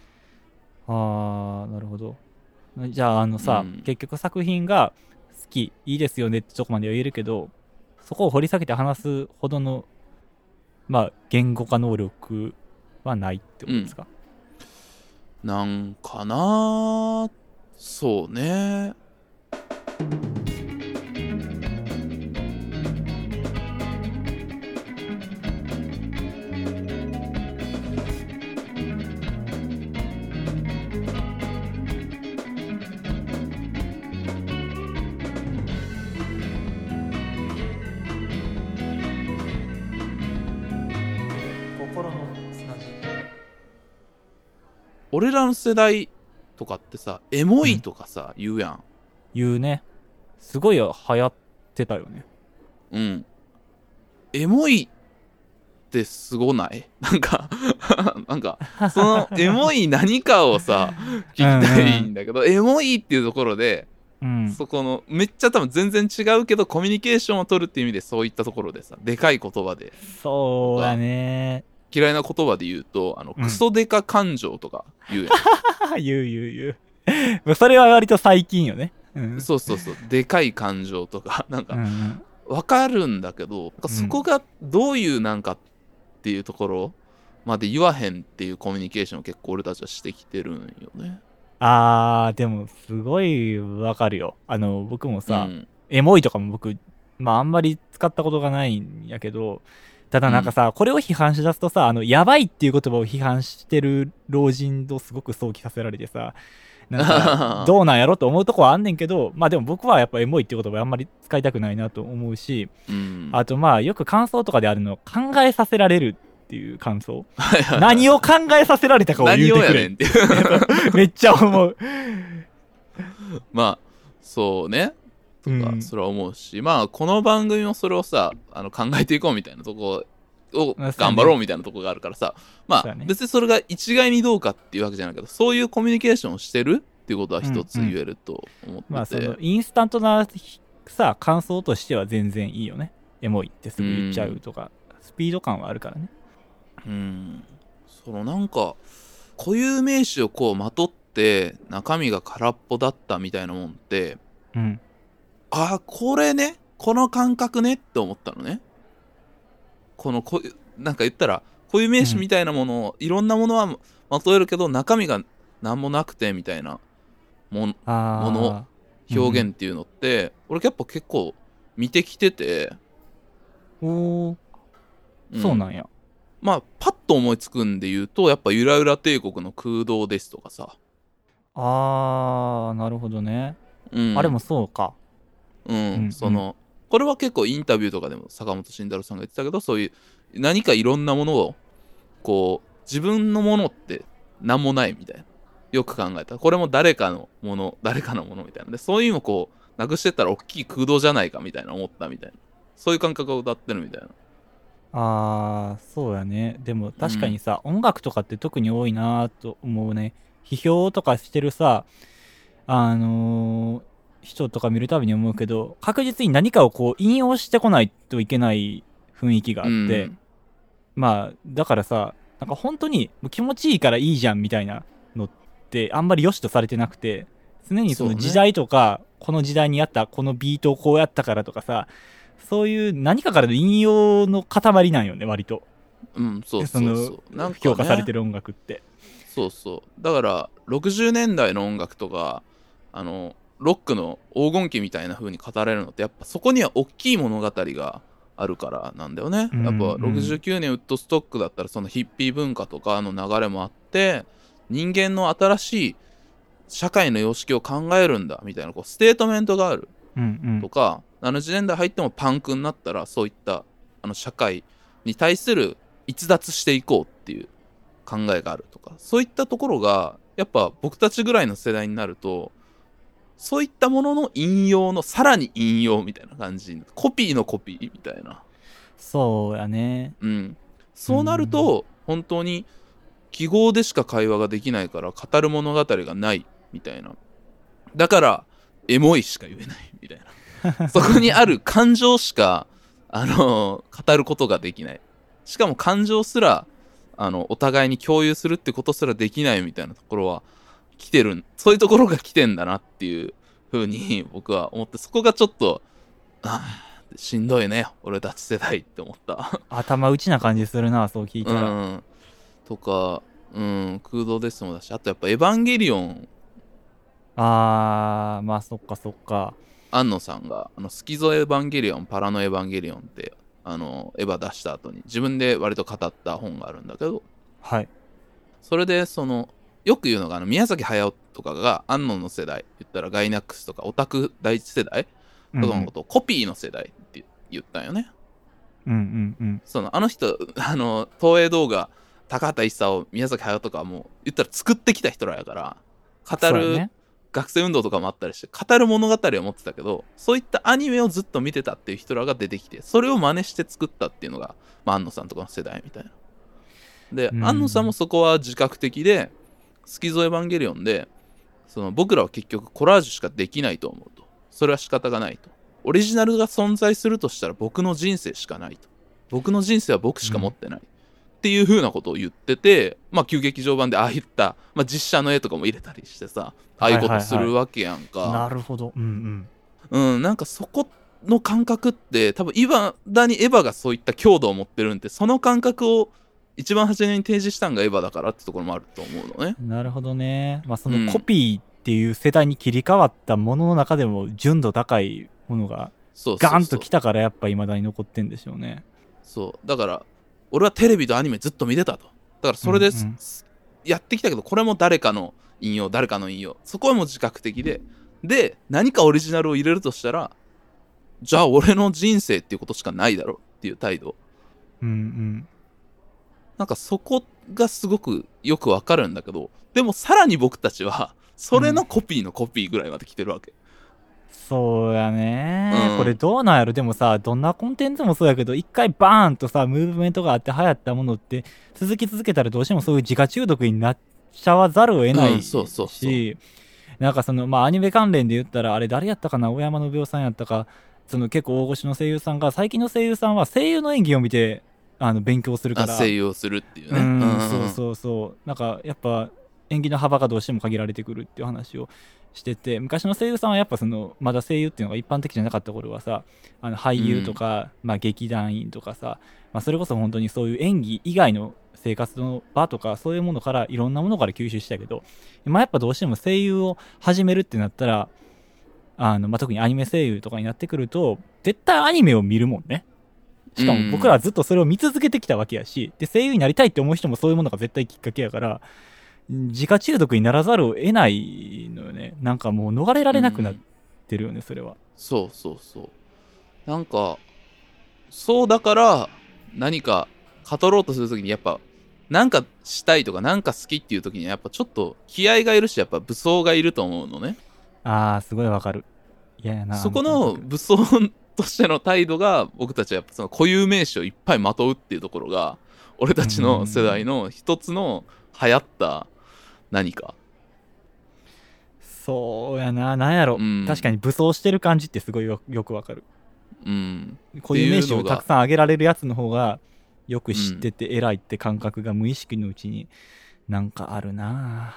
あー、なるほど。じゃあ、あのさ、うん。結局作品が好き、いいですよねってとこまでは言えるけど、そこを掘り下げて話すほどの、まあ、言語化能力はないってことですか、なんかなそうね。俺らの世代とかってさエモいとかさ、言うやん言うね。すごい流行ってたよね。うんエモいってすごない？なんか なんかその エモい何かをさ聞きたいんだけどエモいっていうところで、うん。そこのめっちゃ多分全然違うけどコミュニケーションを取るっていう意味でそういったところでさでかい言葉でそうだね。嫌いな言葉で言うとあのうんクソデカ感情とか言うやん、言う言う言う。それは割と最近よね。うん。そうそうそうでかい感情とか なんかうんうんわかるんだけどそこがどういうなんかっていうところまで言わへんっていうコミュニケーションを結構俺たちはしてきてるんよね。あー、でもすごいわかるよ。あの、僕もさ、うんエモいとかも僕、まああんまり使ったことがないんやけど、ただなんかさ、これを批判しだすとさ、あの、やばいっていう言葉を批判してる老人とすごく想起させられてさ、なんか どうなんやろと思うとこはあんねんけどまあでも僕はやっぱエモいって言葉あんまり使いたくないなと思うしうん。あとまあよく感想とかであるの考えさせられるっていう感想。何何を考えさせられたかを言うてくれ。何をやねんっていう。めっちゃ思う。まあそうねとかうん。それは思うし、まあこの番組もそれをさあの考えていこうみたいなとこを頑張ろうみたいなとこがあるからさまあ別にそれが一概にどうかっていうわけじゃないけどそういうコミュニケーションをしてるっていうことは一つ言えると思まあってて、そのインスタントなさ感想としては全然いいよね。エモいってすぐ言っちゃうとか、スピード感はあるからね。うん。そのなんか固有名詞をこうまとって中身が空っぽだったみたいなもんってうんあこれね？この感覚ね？って思ったのね。このこなんか言ったら固有名詞みたいなものを、いろんなものはまとえるけど中身が何もなくてみたいなももの表現っていうのって、俺やっぱ結構見てきてて、おー。ん。そうなんや。まあパッと思いつくんで言うとやっぱゆらゆら帝国の空洞ですとかさ、あーなるほどね、うん、あれもそうかうん、うん。そのこれは結構インタビューとかでも坂本慎太郎さんが言ってたけどそういう何かいろんなものをこう自分のものって何もないみたいな。よく考えた。らこれも誰かのもの誰かのものみたいな。でそういうのをこうなくしてったら大きい空洞じゃないかみたいな思ったみたいな。そういう感覚を歌ってるみたいな。あーそうやね。でも確かにさ、音楽とかって特に多いなと思うね。批評とかしてるさあのー人とか見るたびに思うけど確実に何かをこう引用してこないといけない雰囲気があって、うん。まあだからさなんか本当に気持ちいいからいいじゃんみたいなのってあんまり良しとされてなくて常にその時代とか、この時代にあったこのビートをこうやったからとかさそういう何かからの引用の塊なんよね割と。うんそうそうそう。なんか、ね、評価されてる音楽って。そうそう。だから60年代の音楽とかあのロックの黄金期みたいな風に語られるのってやっぱそこには大きい物語があるからなんだよね、うんやっぱうん。69年ウッドストックだったらそのヒッピー文化とかの流れもあって人間の新しい社会の様式を考えるんだみたいなこうステートメントがあるうんとか、70年代入ってもパンクになったらそういったあの社会に対する逸脱していこうっていう考えがあるとかそういったところがやっぱ僕たちぐらいの世代になるとそういったものの引用のさらに引用みたいな感じコピーのコピーみたいな。そうやね。うん。そうなると本当に記号でしか会話ができないから語る物語がないみたいな。だからエモいしか言えないみたいな。そこにある感情しかあの語ることができない。しかも感情すらあのお互いに共有するってことすらできないみたいなところは来てるそういうところが来てんだなっていう風に 僕は思ってそこがちょっとあーしんどいね俺たち世代って思った。頭打ちな感じするなそう聞いたら、うん、とか、うん、空洞ですもだしあとやっぱ「エヴァンゲリオン」あーまあそっかそっか。庵野さんがあの「スキゾエヴァンゲリオン」「パラノエヴァンゲリオン」ってあのエヴァ出した後に自分で割と語った本があるんだけど。はい。それでそのよく言うのがあの宮崎駿とかが庵野の世代言ったらガイナックスとかオタク第一世代うんとかのことをコピーの世代って言ったんよね。うんうんうんそのあの人 あの東映動画高畑勲宮崎駿とかはもう言ったら作ってきた人らやから語る学生運動とかもあったりして語る物語を持ってたけどそういったアニメをずっと見てたっていう人らが出てきてそれを真似して作ったっていうのが、まあ、安野さんとかの世代みたいな。で、うん安野さんもそこは自覚的で「スキゾエヴァンゲリオンで」その僕らは結局コラージュしかできないと思うと。それは仕方がないと。オリジナルが存在するとしたら僕の人生しかないと。僕の人生は僕しか持ってない、っていう風なことを言っててまあ旧劇場版でああいった、まあ、実写の絵とかも入れたりしてさああいうことするわけやんか、なるほど。うんうん。うんなんかそこの感覚って多分いまだにエヴァがそういった強度を持ってるんでその感覚を一番初めに提示したんがエヴァだからってところもあると思うのね。なるほどね。まあそうん。のコピーっていう世代に切り替わったものの中でも純度高いものがガンときたからやっぱ未だに残ってんでしょうね。そう。だから俺はテレビとアニメずっと見てたと。だからそれで、うんうん。やってきたけどこれも誰かの引用誰かの引用。そこはもう自覚的で。で何かオリジナルを入れるとしたらじゃあ俺の人生っていうことしかないだろっていう態度。うんうんなんかそこがすごくよくわかるんだけどでもさらに僕たちはそれのコピーのコピーぐらいまで来てるわけ、そうやね、うん。これどうなんやろ？でもさどんなコンテンツもそうやけど一回バーンとさムーブメントがあって流行ったものって続き続けたらどうしてもそういう自家中毒になっちゃわざるを得ないうんそうそうそう。しなんかそのまあアニメ関連で言ったらあれ誰やったかな？大山信夫さんやったか。その結構大御所の声優さんが最近の声優さんは声優の演技を見てあの勉強するから。あ声優をするっていうね。うんんそうそうそう。なんかやっぱ演技の幅がどうしても限られてくるっていう話をしてて昔の声優さんはやっぱそのまだ声優っていうのが一般的じゃなかった頃はさあの俳優とか、まあ、劇団員とかさ、まあ、それこそ本当にそういう演技以外の生活の場とかそういうものからいろんなものから吸収したけど今やっぱどうしても声優を始めるってなったらあの、まあ、特にアニメ声優とかになってくると絶対アニメを見るもんねしかも僕らはずっとそれを見続けてきたわけやし、で、声優になりたいって思う人もそういうものが絶対きっかけやから、自家中毒にならざるを得ないのよね。なんかもう逃れられなくなってるよね、それは。そうそうそうなんかそうだから何か語ろうとするときにやっぱなんかしたいとかなんか好きっていう時にはやっぱちょっと気合がいるしやっぱ武装がいると思うのねあー、すごいわかる。嫌やな。そこあの武装としての態度が僕たちはやっぱその固有名詞をいっぱいまとうっていうところが俺たちの世代の一つの流行った何か。そうやな、なんやろ、うん。確かに武装してる感じってすごいよよくわかる。うん。固有名詞をたくさん挙げられるやつの方がよく知ってて偉いって感覚が無意識のうちになんかあるな。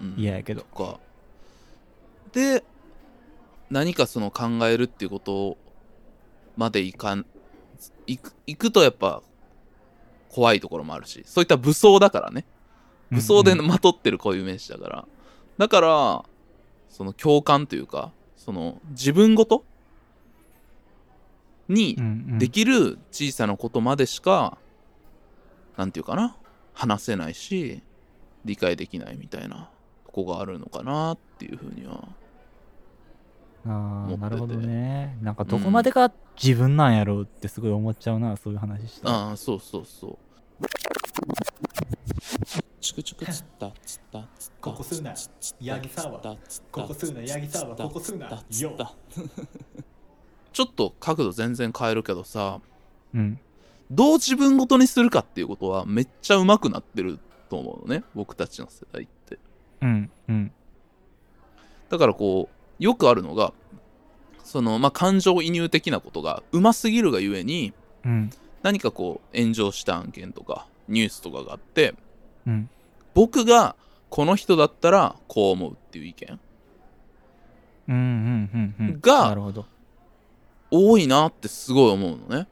うん。嫌やけど。か。で何かその考えるっていうことまでいかんいくいくとやっぱ怖いところもあるしそういった武装だからね。武装でうん。うんまとってる固有名詞だから、だからその共感というかその自分ごとにうんうん。できる小さなことまでしか、なんていうかな話せないし理解できないみたいなとこがあるのかなっていうふうにはああなるほどね。なんかどこまでが自分なんやろうってすごい思っちゃうな、そういう話したら。ああそうそうそう。チクチクつったつったつった。ここすな。ヤギ沢つったつったここすな。ヤギ沢ここすな。ちょっと角度全然変えるけどさうん。どう自分ごとにするかっていうことはめっちゃ上手くなってると思うのね僕たちの世代って。うんうん。だからこうよくあるのがそのまあ感情移入的なことがうますぎるがゆえにうん。何かこう炎上した案件とかニュースとかがあってうん。僕がこの人だったらこう思うっていう意見うんうんうんうん。がなるほど。多いなってすごい思うのね。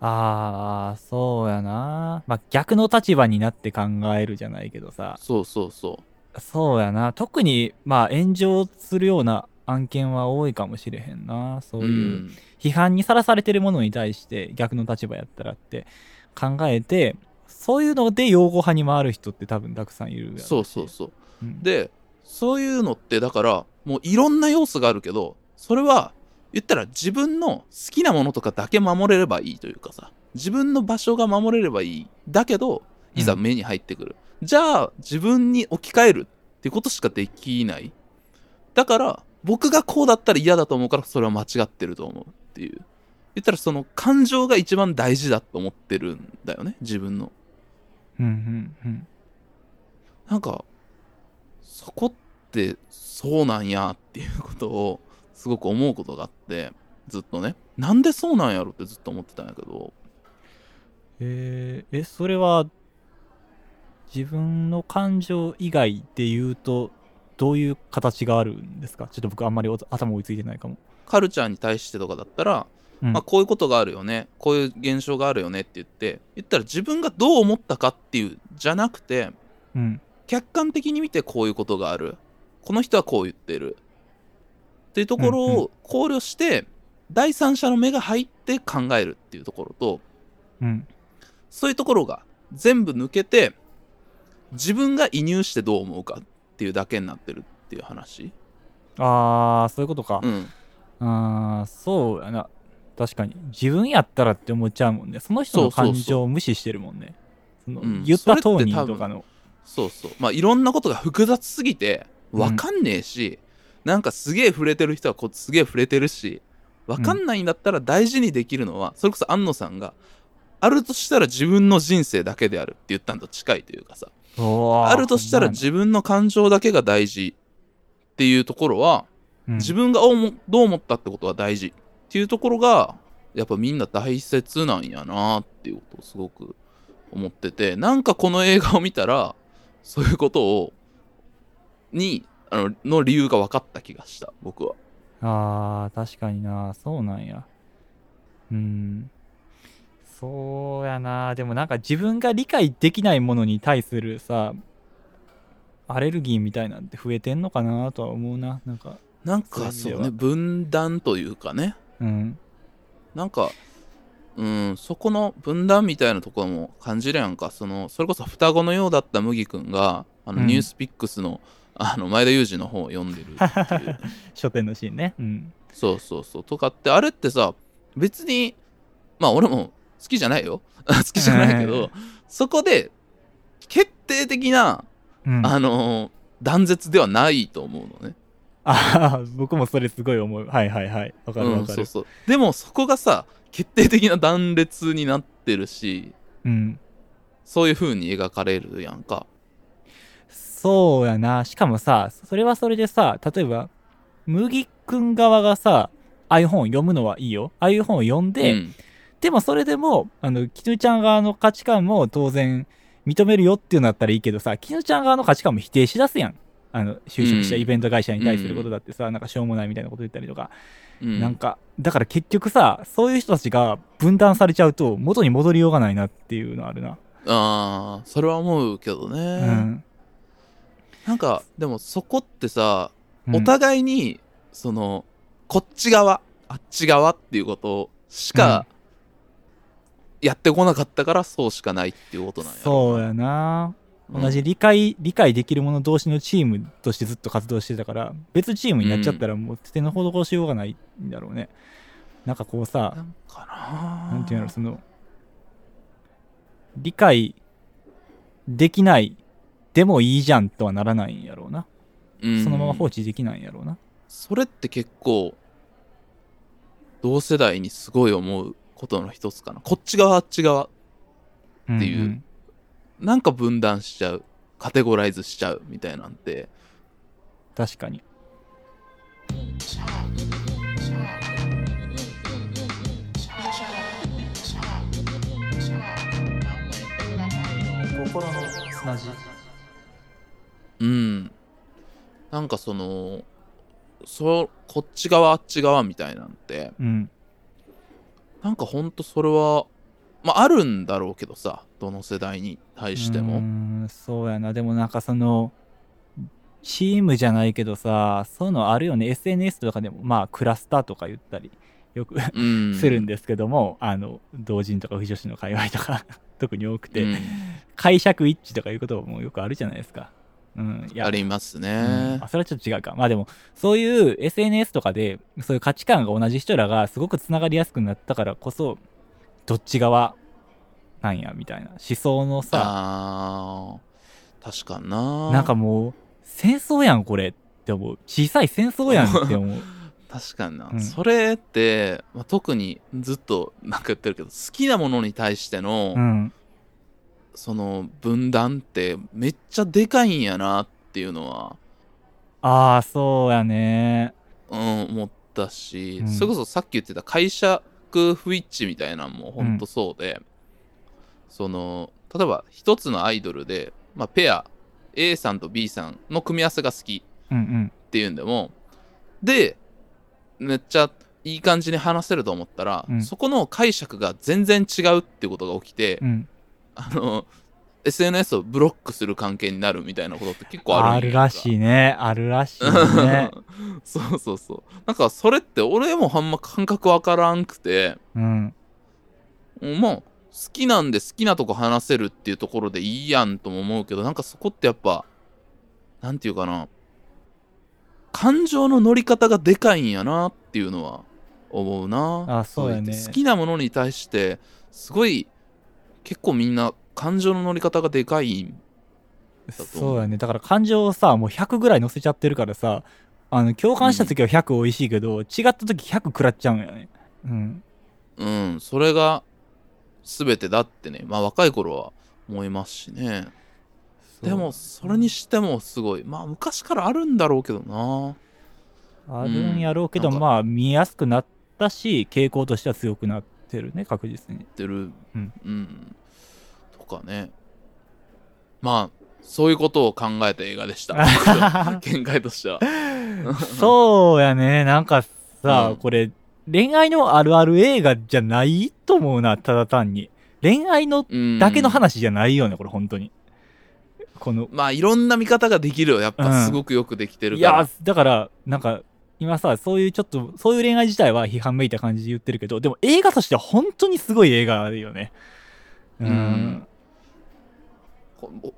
ああそうやな。まあ逆の立場になって考えるじゃないけどさ。そうそうそそうやな。特にまあ炎上するような案件は多いかもしれへんな。そうういう、ん。批判にさらされてるものに対して逆の立場やったらって考えてそういうので擁護派に回る人って多分たくさんいるそうそうそう。うん。でそういうのってだからもういろんな要素があるけどそれは言ったら自分の好きなものとかだけ守れればいいというかさ。自分の場所が守れればいい。だけどいざ目に入ってくる、じゃあ自分に置き換えるっていうことしかできない。だから僕がこうだったら嫌だと思うからそれは間違ってると思うっていう。言ったらその感情が一番大事だと思ってるんだよね自分の。うんうんうん。なんかそこってそうなんやっていうことをすごく思うことがあってずっとね。なんでそうなんやろってずっと思ってたんやけど。えーえそれは自分の感情以外で言うとどういう形があるんですか？ちょっと僕あんまりお頭追いついてないかも、カルチャーに対してとかだったら、うん。まあ、こういうことがあるよねこういう現象があるよねって言って言ったら自分がどう思ったかっていうじゃなくてうん。客観的に見てこういうことがある。この人はこう言ってる。っていうところうんうを考慮して、第三者の目が入って考えるっていうところとうん。そういうところが全部抜けて自分が移入してどう思うかっていうだけになってるっていう話。ああそういうことか。う、ん。ああそうやな確かに自分やったらって思っちゃうもんね。その人の感情を無視してるもんね。そのうん。言った当人とかの。そうそう。まあいろんなことが複雑すぎて分かんねえし、なんかすげえ触れてる人はこうすげえ触れてるし分かんないんだったら大事にできるのは、それこそ安野さんがあるとしたら自分の人生だけであるって言ったんと近いというかさああるとしたら自分の感情だけが大事っていうところは、自分分が思どう思ったってことは大事っていうところがやっぱみんな大切なんやなっていうことをすごく思っててなんかこの映画を見たらそういうことをにあのの理由が分かった気がした僕は。あー確かにな。そうなんや。うんそうやな。でもなんか自分が理解できないものに対するさアレルギーみたいなんて増えてんのかなとは思うな。なんかなんかそうね分断というかね。うん。なんかうんそこの分断みたいなところも感じるやんか。そのそれこそ双子のようだった麦君があの、うん。ニュースピックスのあの前田裕二の本を読んでるっていう。書店のシーンね。うん。そうそうそう。とかってあれってさ別にまあ俺も好きじゃないよ。好きじゃないけど、そこで決定的な、うん。あのー断絶ではないと思うのね。ああ僕もそれすごい思う。はいはいはい。わかるうん、わかる。そうそう。でもそこがさ決定的な断裂になってるしうん。そういう風に描かれるやんか。そうやな。しかもさ、それはそれでさ、例えば、麦くん側がさ、ああいう本を読むのはいいよ。ああいう本を読んで、うんでもそれでも、あの、きぬちゃん側の価値観も当然認めるよっていうのだったらいいけどさ、きぬちゃん側の価値観も否定しだすやん。あの、就職したイベント会社に対することだってさ、なんかしょうもないみたいなこと言ったりとか。うんなんか、だから結局さ、そういう人たちが分断されちゃうと、元に戻りようがないなっていうのあるな。あーそれは思うけどね、うん。なんかでもそこってさ、うんお互いにそのこっち側あっち側っていうことしかやってこなかったからそうしかないっていうことなんやろそうやな。うん同じ理解、理解できる者同士のチームとしてずっと活動してたから、別チームになっちゃったらもう手の施しようがないんだろうね。なんかこうさな、んかななんていうの、その、理解できない、でもいいじゃんとはならないんやろうな。うんそのまま放置できないんやろうな。それって結構同世代にすごい思うことの一つかな。こっち側あっち側っていう。なんか分断しちゃう。カテゴライズしちゃうみたいなんて。確かに。心の砂地。うん。なんかそのそこっち側あっち側みたいなんて。うん。なんかほんとそれはまああるんだろうけどさどの世代に対しても。んそうやな。でもなんかそのチームじゃないけどさそういうのあるよね。SNS とかでもまあクラスターとか言ったりよくうん。するんですけども、あの同人とか不女子の界隈とか 特に多くて、うん。解釈一致とかいうこともよくあるじゃないですか。うん、いやありますうんそれはちょっと違うか。まあでも、そういう SNS とかで、そういう価値観が同じ人らがすごくつながりやすくなったからこそ、どっち側なんや、みたいな。思想のさ、確かにななんかもう、戦争やん、これって思う。小さい戦争やんって思う。確かにな、うんそれって、まあ、特にずっとなんか言ってるけど好きなものに対しての、うん。その分断ってめっちゃでかいんやなっていうのは、ああ、そうやね。うん、思ったし、うんそれこそさっき言ってた解釈不一致みたいなのもほんとそうで、その例えば一つのアイドルで、まあ、ペア A さんと B さんの組み合わせが好きうんうん。っていうんでもでめっちゃいい感じに話せると思ったら、うんそこの解釈が全然違うってことが起きて、うん。あの SNS をブロックする関係になるみたいなことって結構あるあるらしいいね。あるらしいね。そうそうそうなんかそれって俺もあんま感覚わからんくてうん。まあきなんで好きなとこ話せるっていうところでいいやんとも思うけどなんかそこってやっぱなんていうかな感情の乗り方がでかいんやなっていうのは思うなあそうやね好きなものに対してすごい結構みんな感情の乗り方がでかいそうやね。だから感情をさもう100ぐらい乗せちゃってるからさあの共感した時は100美味しいけど、違った時100食らっちゃうんやね。うん。うんそれが全てだってね。まあ若い頃は思いますしね。でもそれにしてもすごい。まあ昔からあるんだろうけどな。あるんやろうけど、うん。まあ見やすくなったし傾向としては強くなってるね確実に。ってるうん、うん、とかね。まあそういうことを考えた映画でした。見解としては。そうやね。なんかさ、うん。これ恋愛のあるある映画じゃないと思うなただ単に。恋愛のうんだけの話じゃないよねこれ本当に。このまあいろんな見方ができるよ。やっうん。ぱすごくよくできてるいから、やだからなんか今さそういうちょっとそういう恋愛自体は批判めいた感じで言ってるけどでも映画としては本当にすごい映画だよね。うん。うん。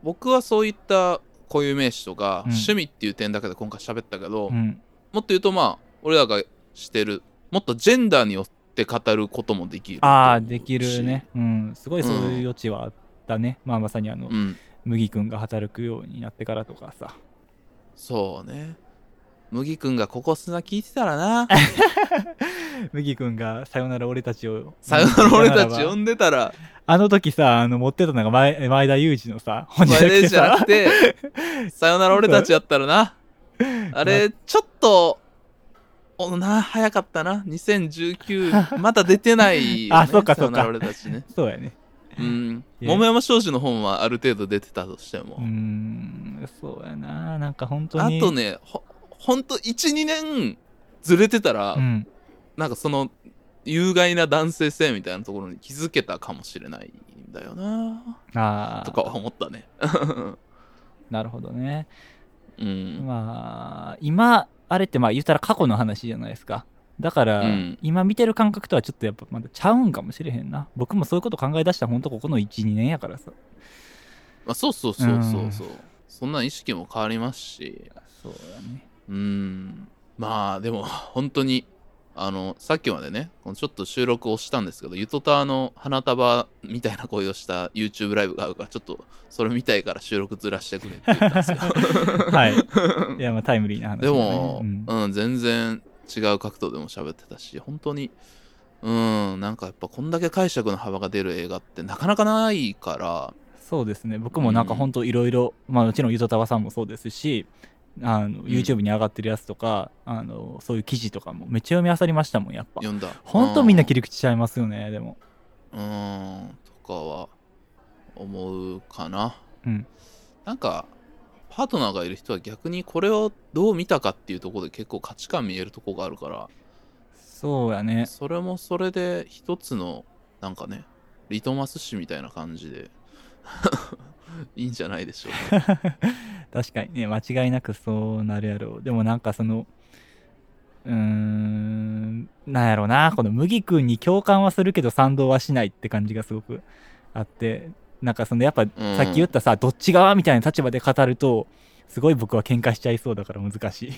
僕はそういった固有名詞とか、うん。趣味っていう点だけで今回喋ったけど、うん。もっと言うとまあ俺らがしてるもっとジェンダーによって語ることもできるああできるね。うん。すごいそういううん余地はあったね、まあまさにあの、うん。麦君が働くようになってからとかさ。そうね麦くんがここ砂聞いてたらな。麦君が「さよなら俺たちを」さよなら俺たち呼ば。んでたら。あの時さあの持ってたのが前前田裕二のさ本じゃなさくて さよなら俺たちやったらな。あれちょっとおな早かったな。2019まだ出てないよ、ね、あそうかそうか。さよなら俺たちね。そうやね。うん。桃山商事の本はある程度出てたとしても、うーんそうやな。なんか本当あにとねほほんと12年ずれてたら、うん。なんかその有害な男性性みたいなところに気づけたかもしれないんだよな。ああとかは思ったね。なるほどね。うん。まあ今あれってまあ言ったら過去の話じゃないですか。だから、うん。今見てる感覚とはちょっとやっぱまだちゃうんかもしれへんな。僕もそういうこと考え出したらほんとここの12年やからさ。まあ、そうそうそうそうそう、そんな意識も変わりますし。そうやねうん。まあでも本当にあのさっきまでねちょっと収録をしたんですけどゆとたわの花束みたいな声をした YouTube ライブがあるからちょっとそれ見たいから収録ずらしてくれって言ったんですよ。はい。いやまあタイムリーな話だでねも、うん。うん、全然違う角度でも喋ってたし本当にうんなんかやっぱこんだけ解釈の幅が出る映画ってなかなかないから。そうですね。僕もなんか本当いろいろまあもちろんゆとたわさんもそうですしあの YouTube に上がってるやつとか、あのそういう記事とかもめっちゃ読み漁りましたもんやっぱ。読んだ。本当みんな切りり口ちゃいますよねでも。うんとかは思うかな。うん。なんかパートナーがいる人は逆にこれをどう見たかっていうところで結構価値観見えるとこがあるから。そうやね。それもそれで一つのなんかねリトマス紙みたいな感じで いいんじゃないでしょうか。確かにね間違いなくそうなるやろう。でもなんかそのうーんなんやろうな。この麦君に共感はするけど賛同はしないって感じがすごくあって。なんかそのやっぱさっき言ったさ、どっち側みたいな立場で語るとすごい僕は喧嘩しちゃいそうだから難しい。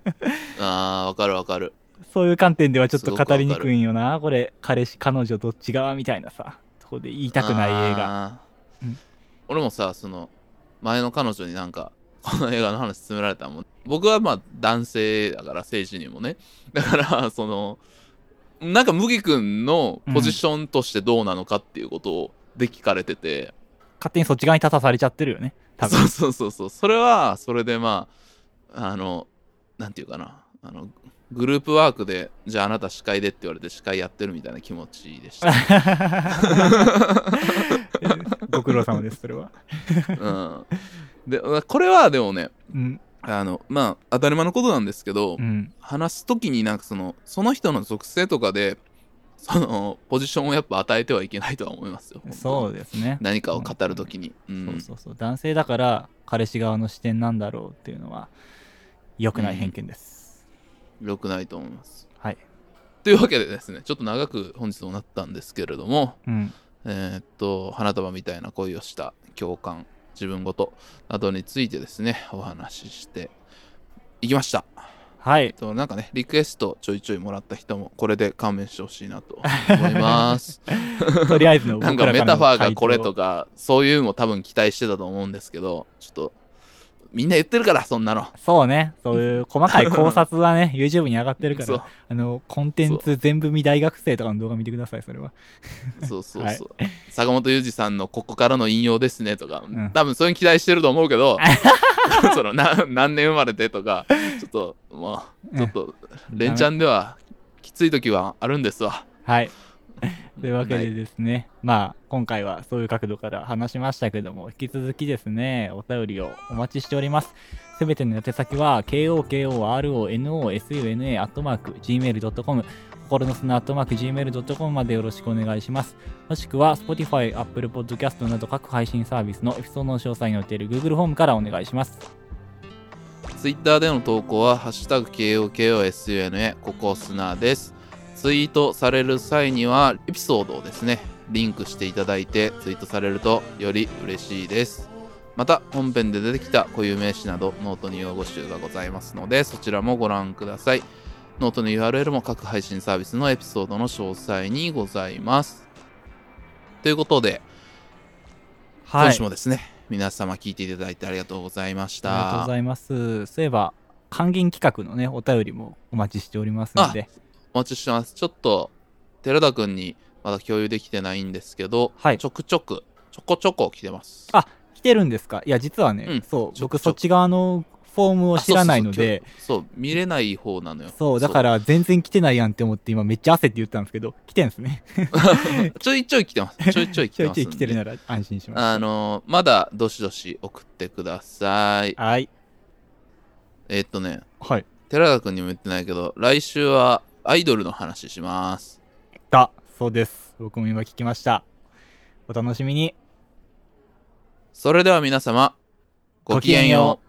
あーわかるわかる。そういう観点ではちょっと語りにくいんよな。これ彼氏彼女どっち側みたいなさとこで言いたくない映画うん。俺もさその前の彼女になんか この映画の話勧められたらもん。僕はまあ男性だから政治にもね。だからそのなんか麦君のポジションとしてどうなのかっていうことをで聞かれてて、勝手にそっち側に立たされちゃってるよね。多分。そうそうそうそう。それはそれでまああのなんていうかな。あのグループワークでじゃああなた司会でって言われて司会やってるみたいな気持ちでした、ご苦労様ですそれは。うん、でこれはでもねうん。あのまあ当たり前のことなんですけど、うん。話す時になんかそのその人の属性とかでそのポジションをやっぱ与えてはいけないとは思いますよそうですね。何かを語る時に、うん。そうそうそう。男性だから彼氏側の視点なんだろうっていうのは良くない偏見です、良くないと思います。はい。というわけでですねちょっと長く本日もなったんですけれども、うんえーっと花束みたいな恋をした共感自分ごとなどについてですねお話ししていきました。はい。となんかねリクエストちょいちょいもらった人もこれで勘弁してほしいなと思います。とりあえずのなんかメタファーがこれと回かそういうのも多分期待してたと思うんですけどちょっとみんな言ってるからそんなの。答そうね。そういう細かい考察はね、YouTube に上がってるから、あの、コンテンツ全部見大学生とかの動画見てください、それは。そうそうそう、坂本裕二さんのここからの引用ですねとか、ん。多分そういうの期待してると思うけど そのな何年生まれてとかちょっとまあちょっと連チャンではきつい時はあるんですわ。はい。というわけでですね、まあ、今回はそういう角度から話しましたけども、引き続きですね、お便りをお待ちしております。すべての宛先は、KOKORONOSUNA アットマーク Gmail.com、心の砂アットマーク gmail.com までよろしくお願いします。もしくは、Spotify、Apple Podcast など各配信サービスのエピソードの詳細に載っている Google フォームからお願いします。ツイッターでの投稿は「ハッシュタグ #KOKOSUNA ココスナ」ですツイートされる際にはエピソードをですねリンクしていただいてツイートされるとより嬉しいです。また本編で出てきた固有名詞などノートに用語集がございますのでそちらもご覧ください。ノートの URL も各配信サービスのエピソードの詳細にございます。ということで、はい。今週もですね皆様聞いていただいてありがとうございましありがとうたございます。そういえば、還元企画のね、お便りもお待ちしておりますので、お待ちしてます。ちょっと、寺田くんにまだ共有できてないんですけど、はいちょくちょく、ちょこちょこ来てます。あ来てるんですか？いや、実はね、うんそう、ちょ僕そっち側のフォームを知らないので、あそう見れない方なのよ。そう、だから全然来てないやんって思って今めっちゃ焦って言ったんですけど、来てんですね。ちょいちょい来てます。ちょいちょい来ちょいちょてますんで。い来てるなら安心します。あのーまだどしどし送ってください。はい。えーっとね、はい。寺田くんにも言ってないけど、来週はアイドルの話します。だ、そうです。僕も今聞きました。お楽しみに。それでは皆様、ごきげんよう。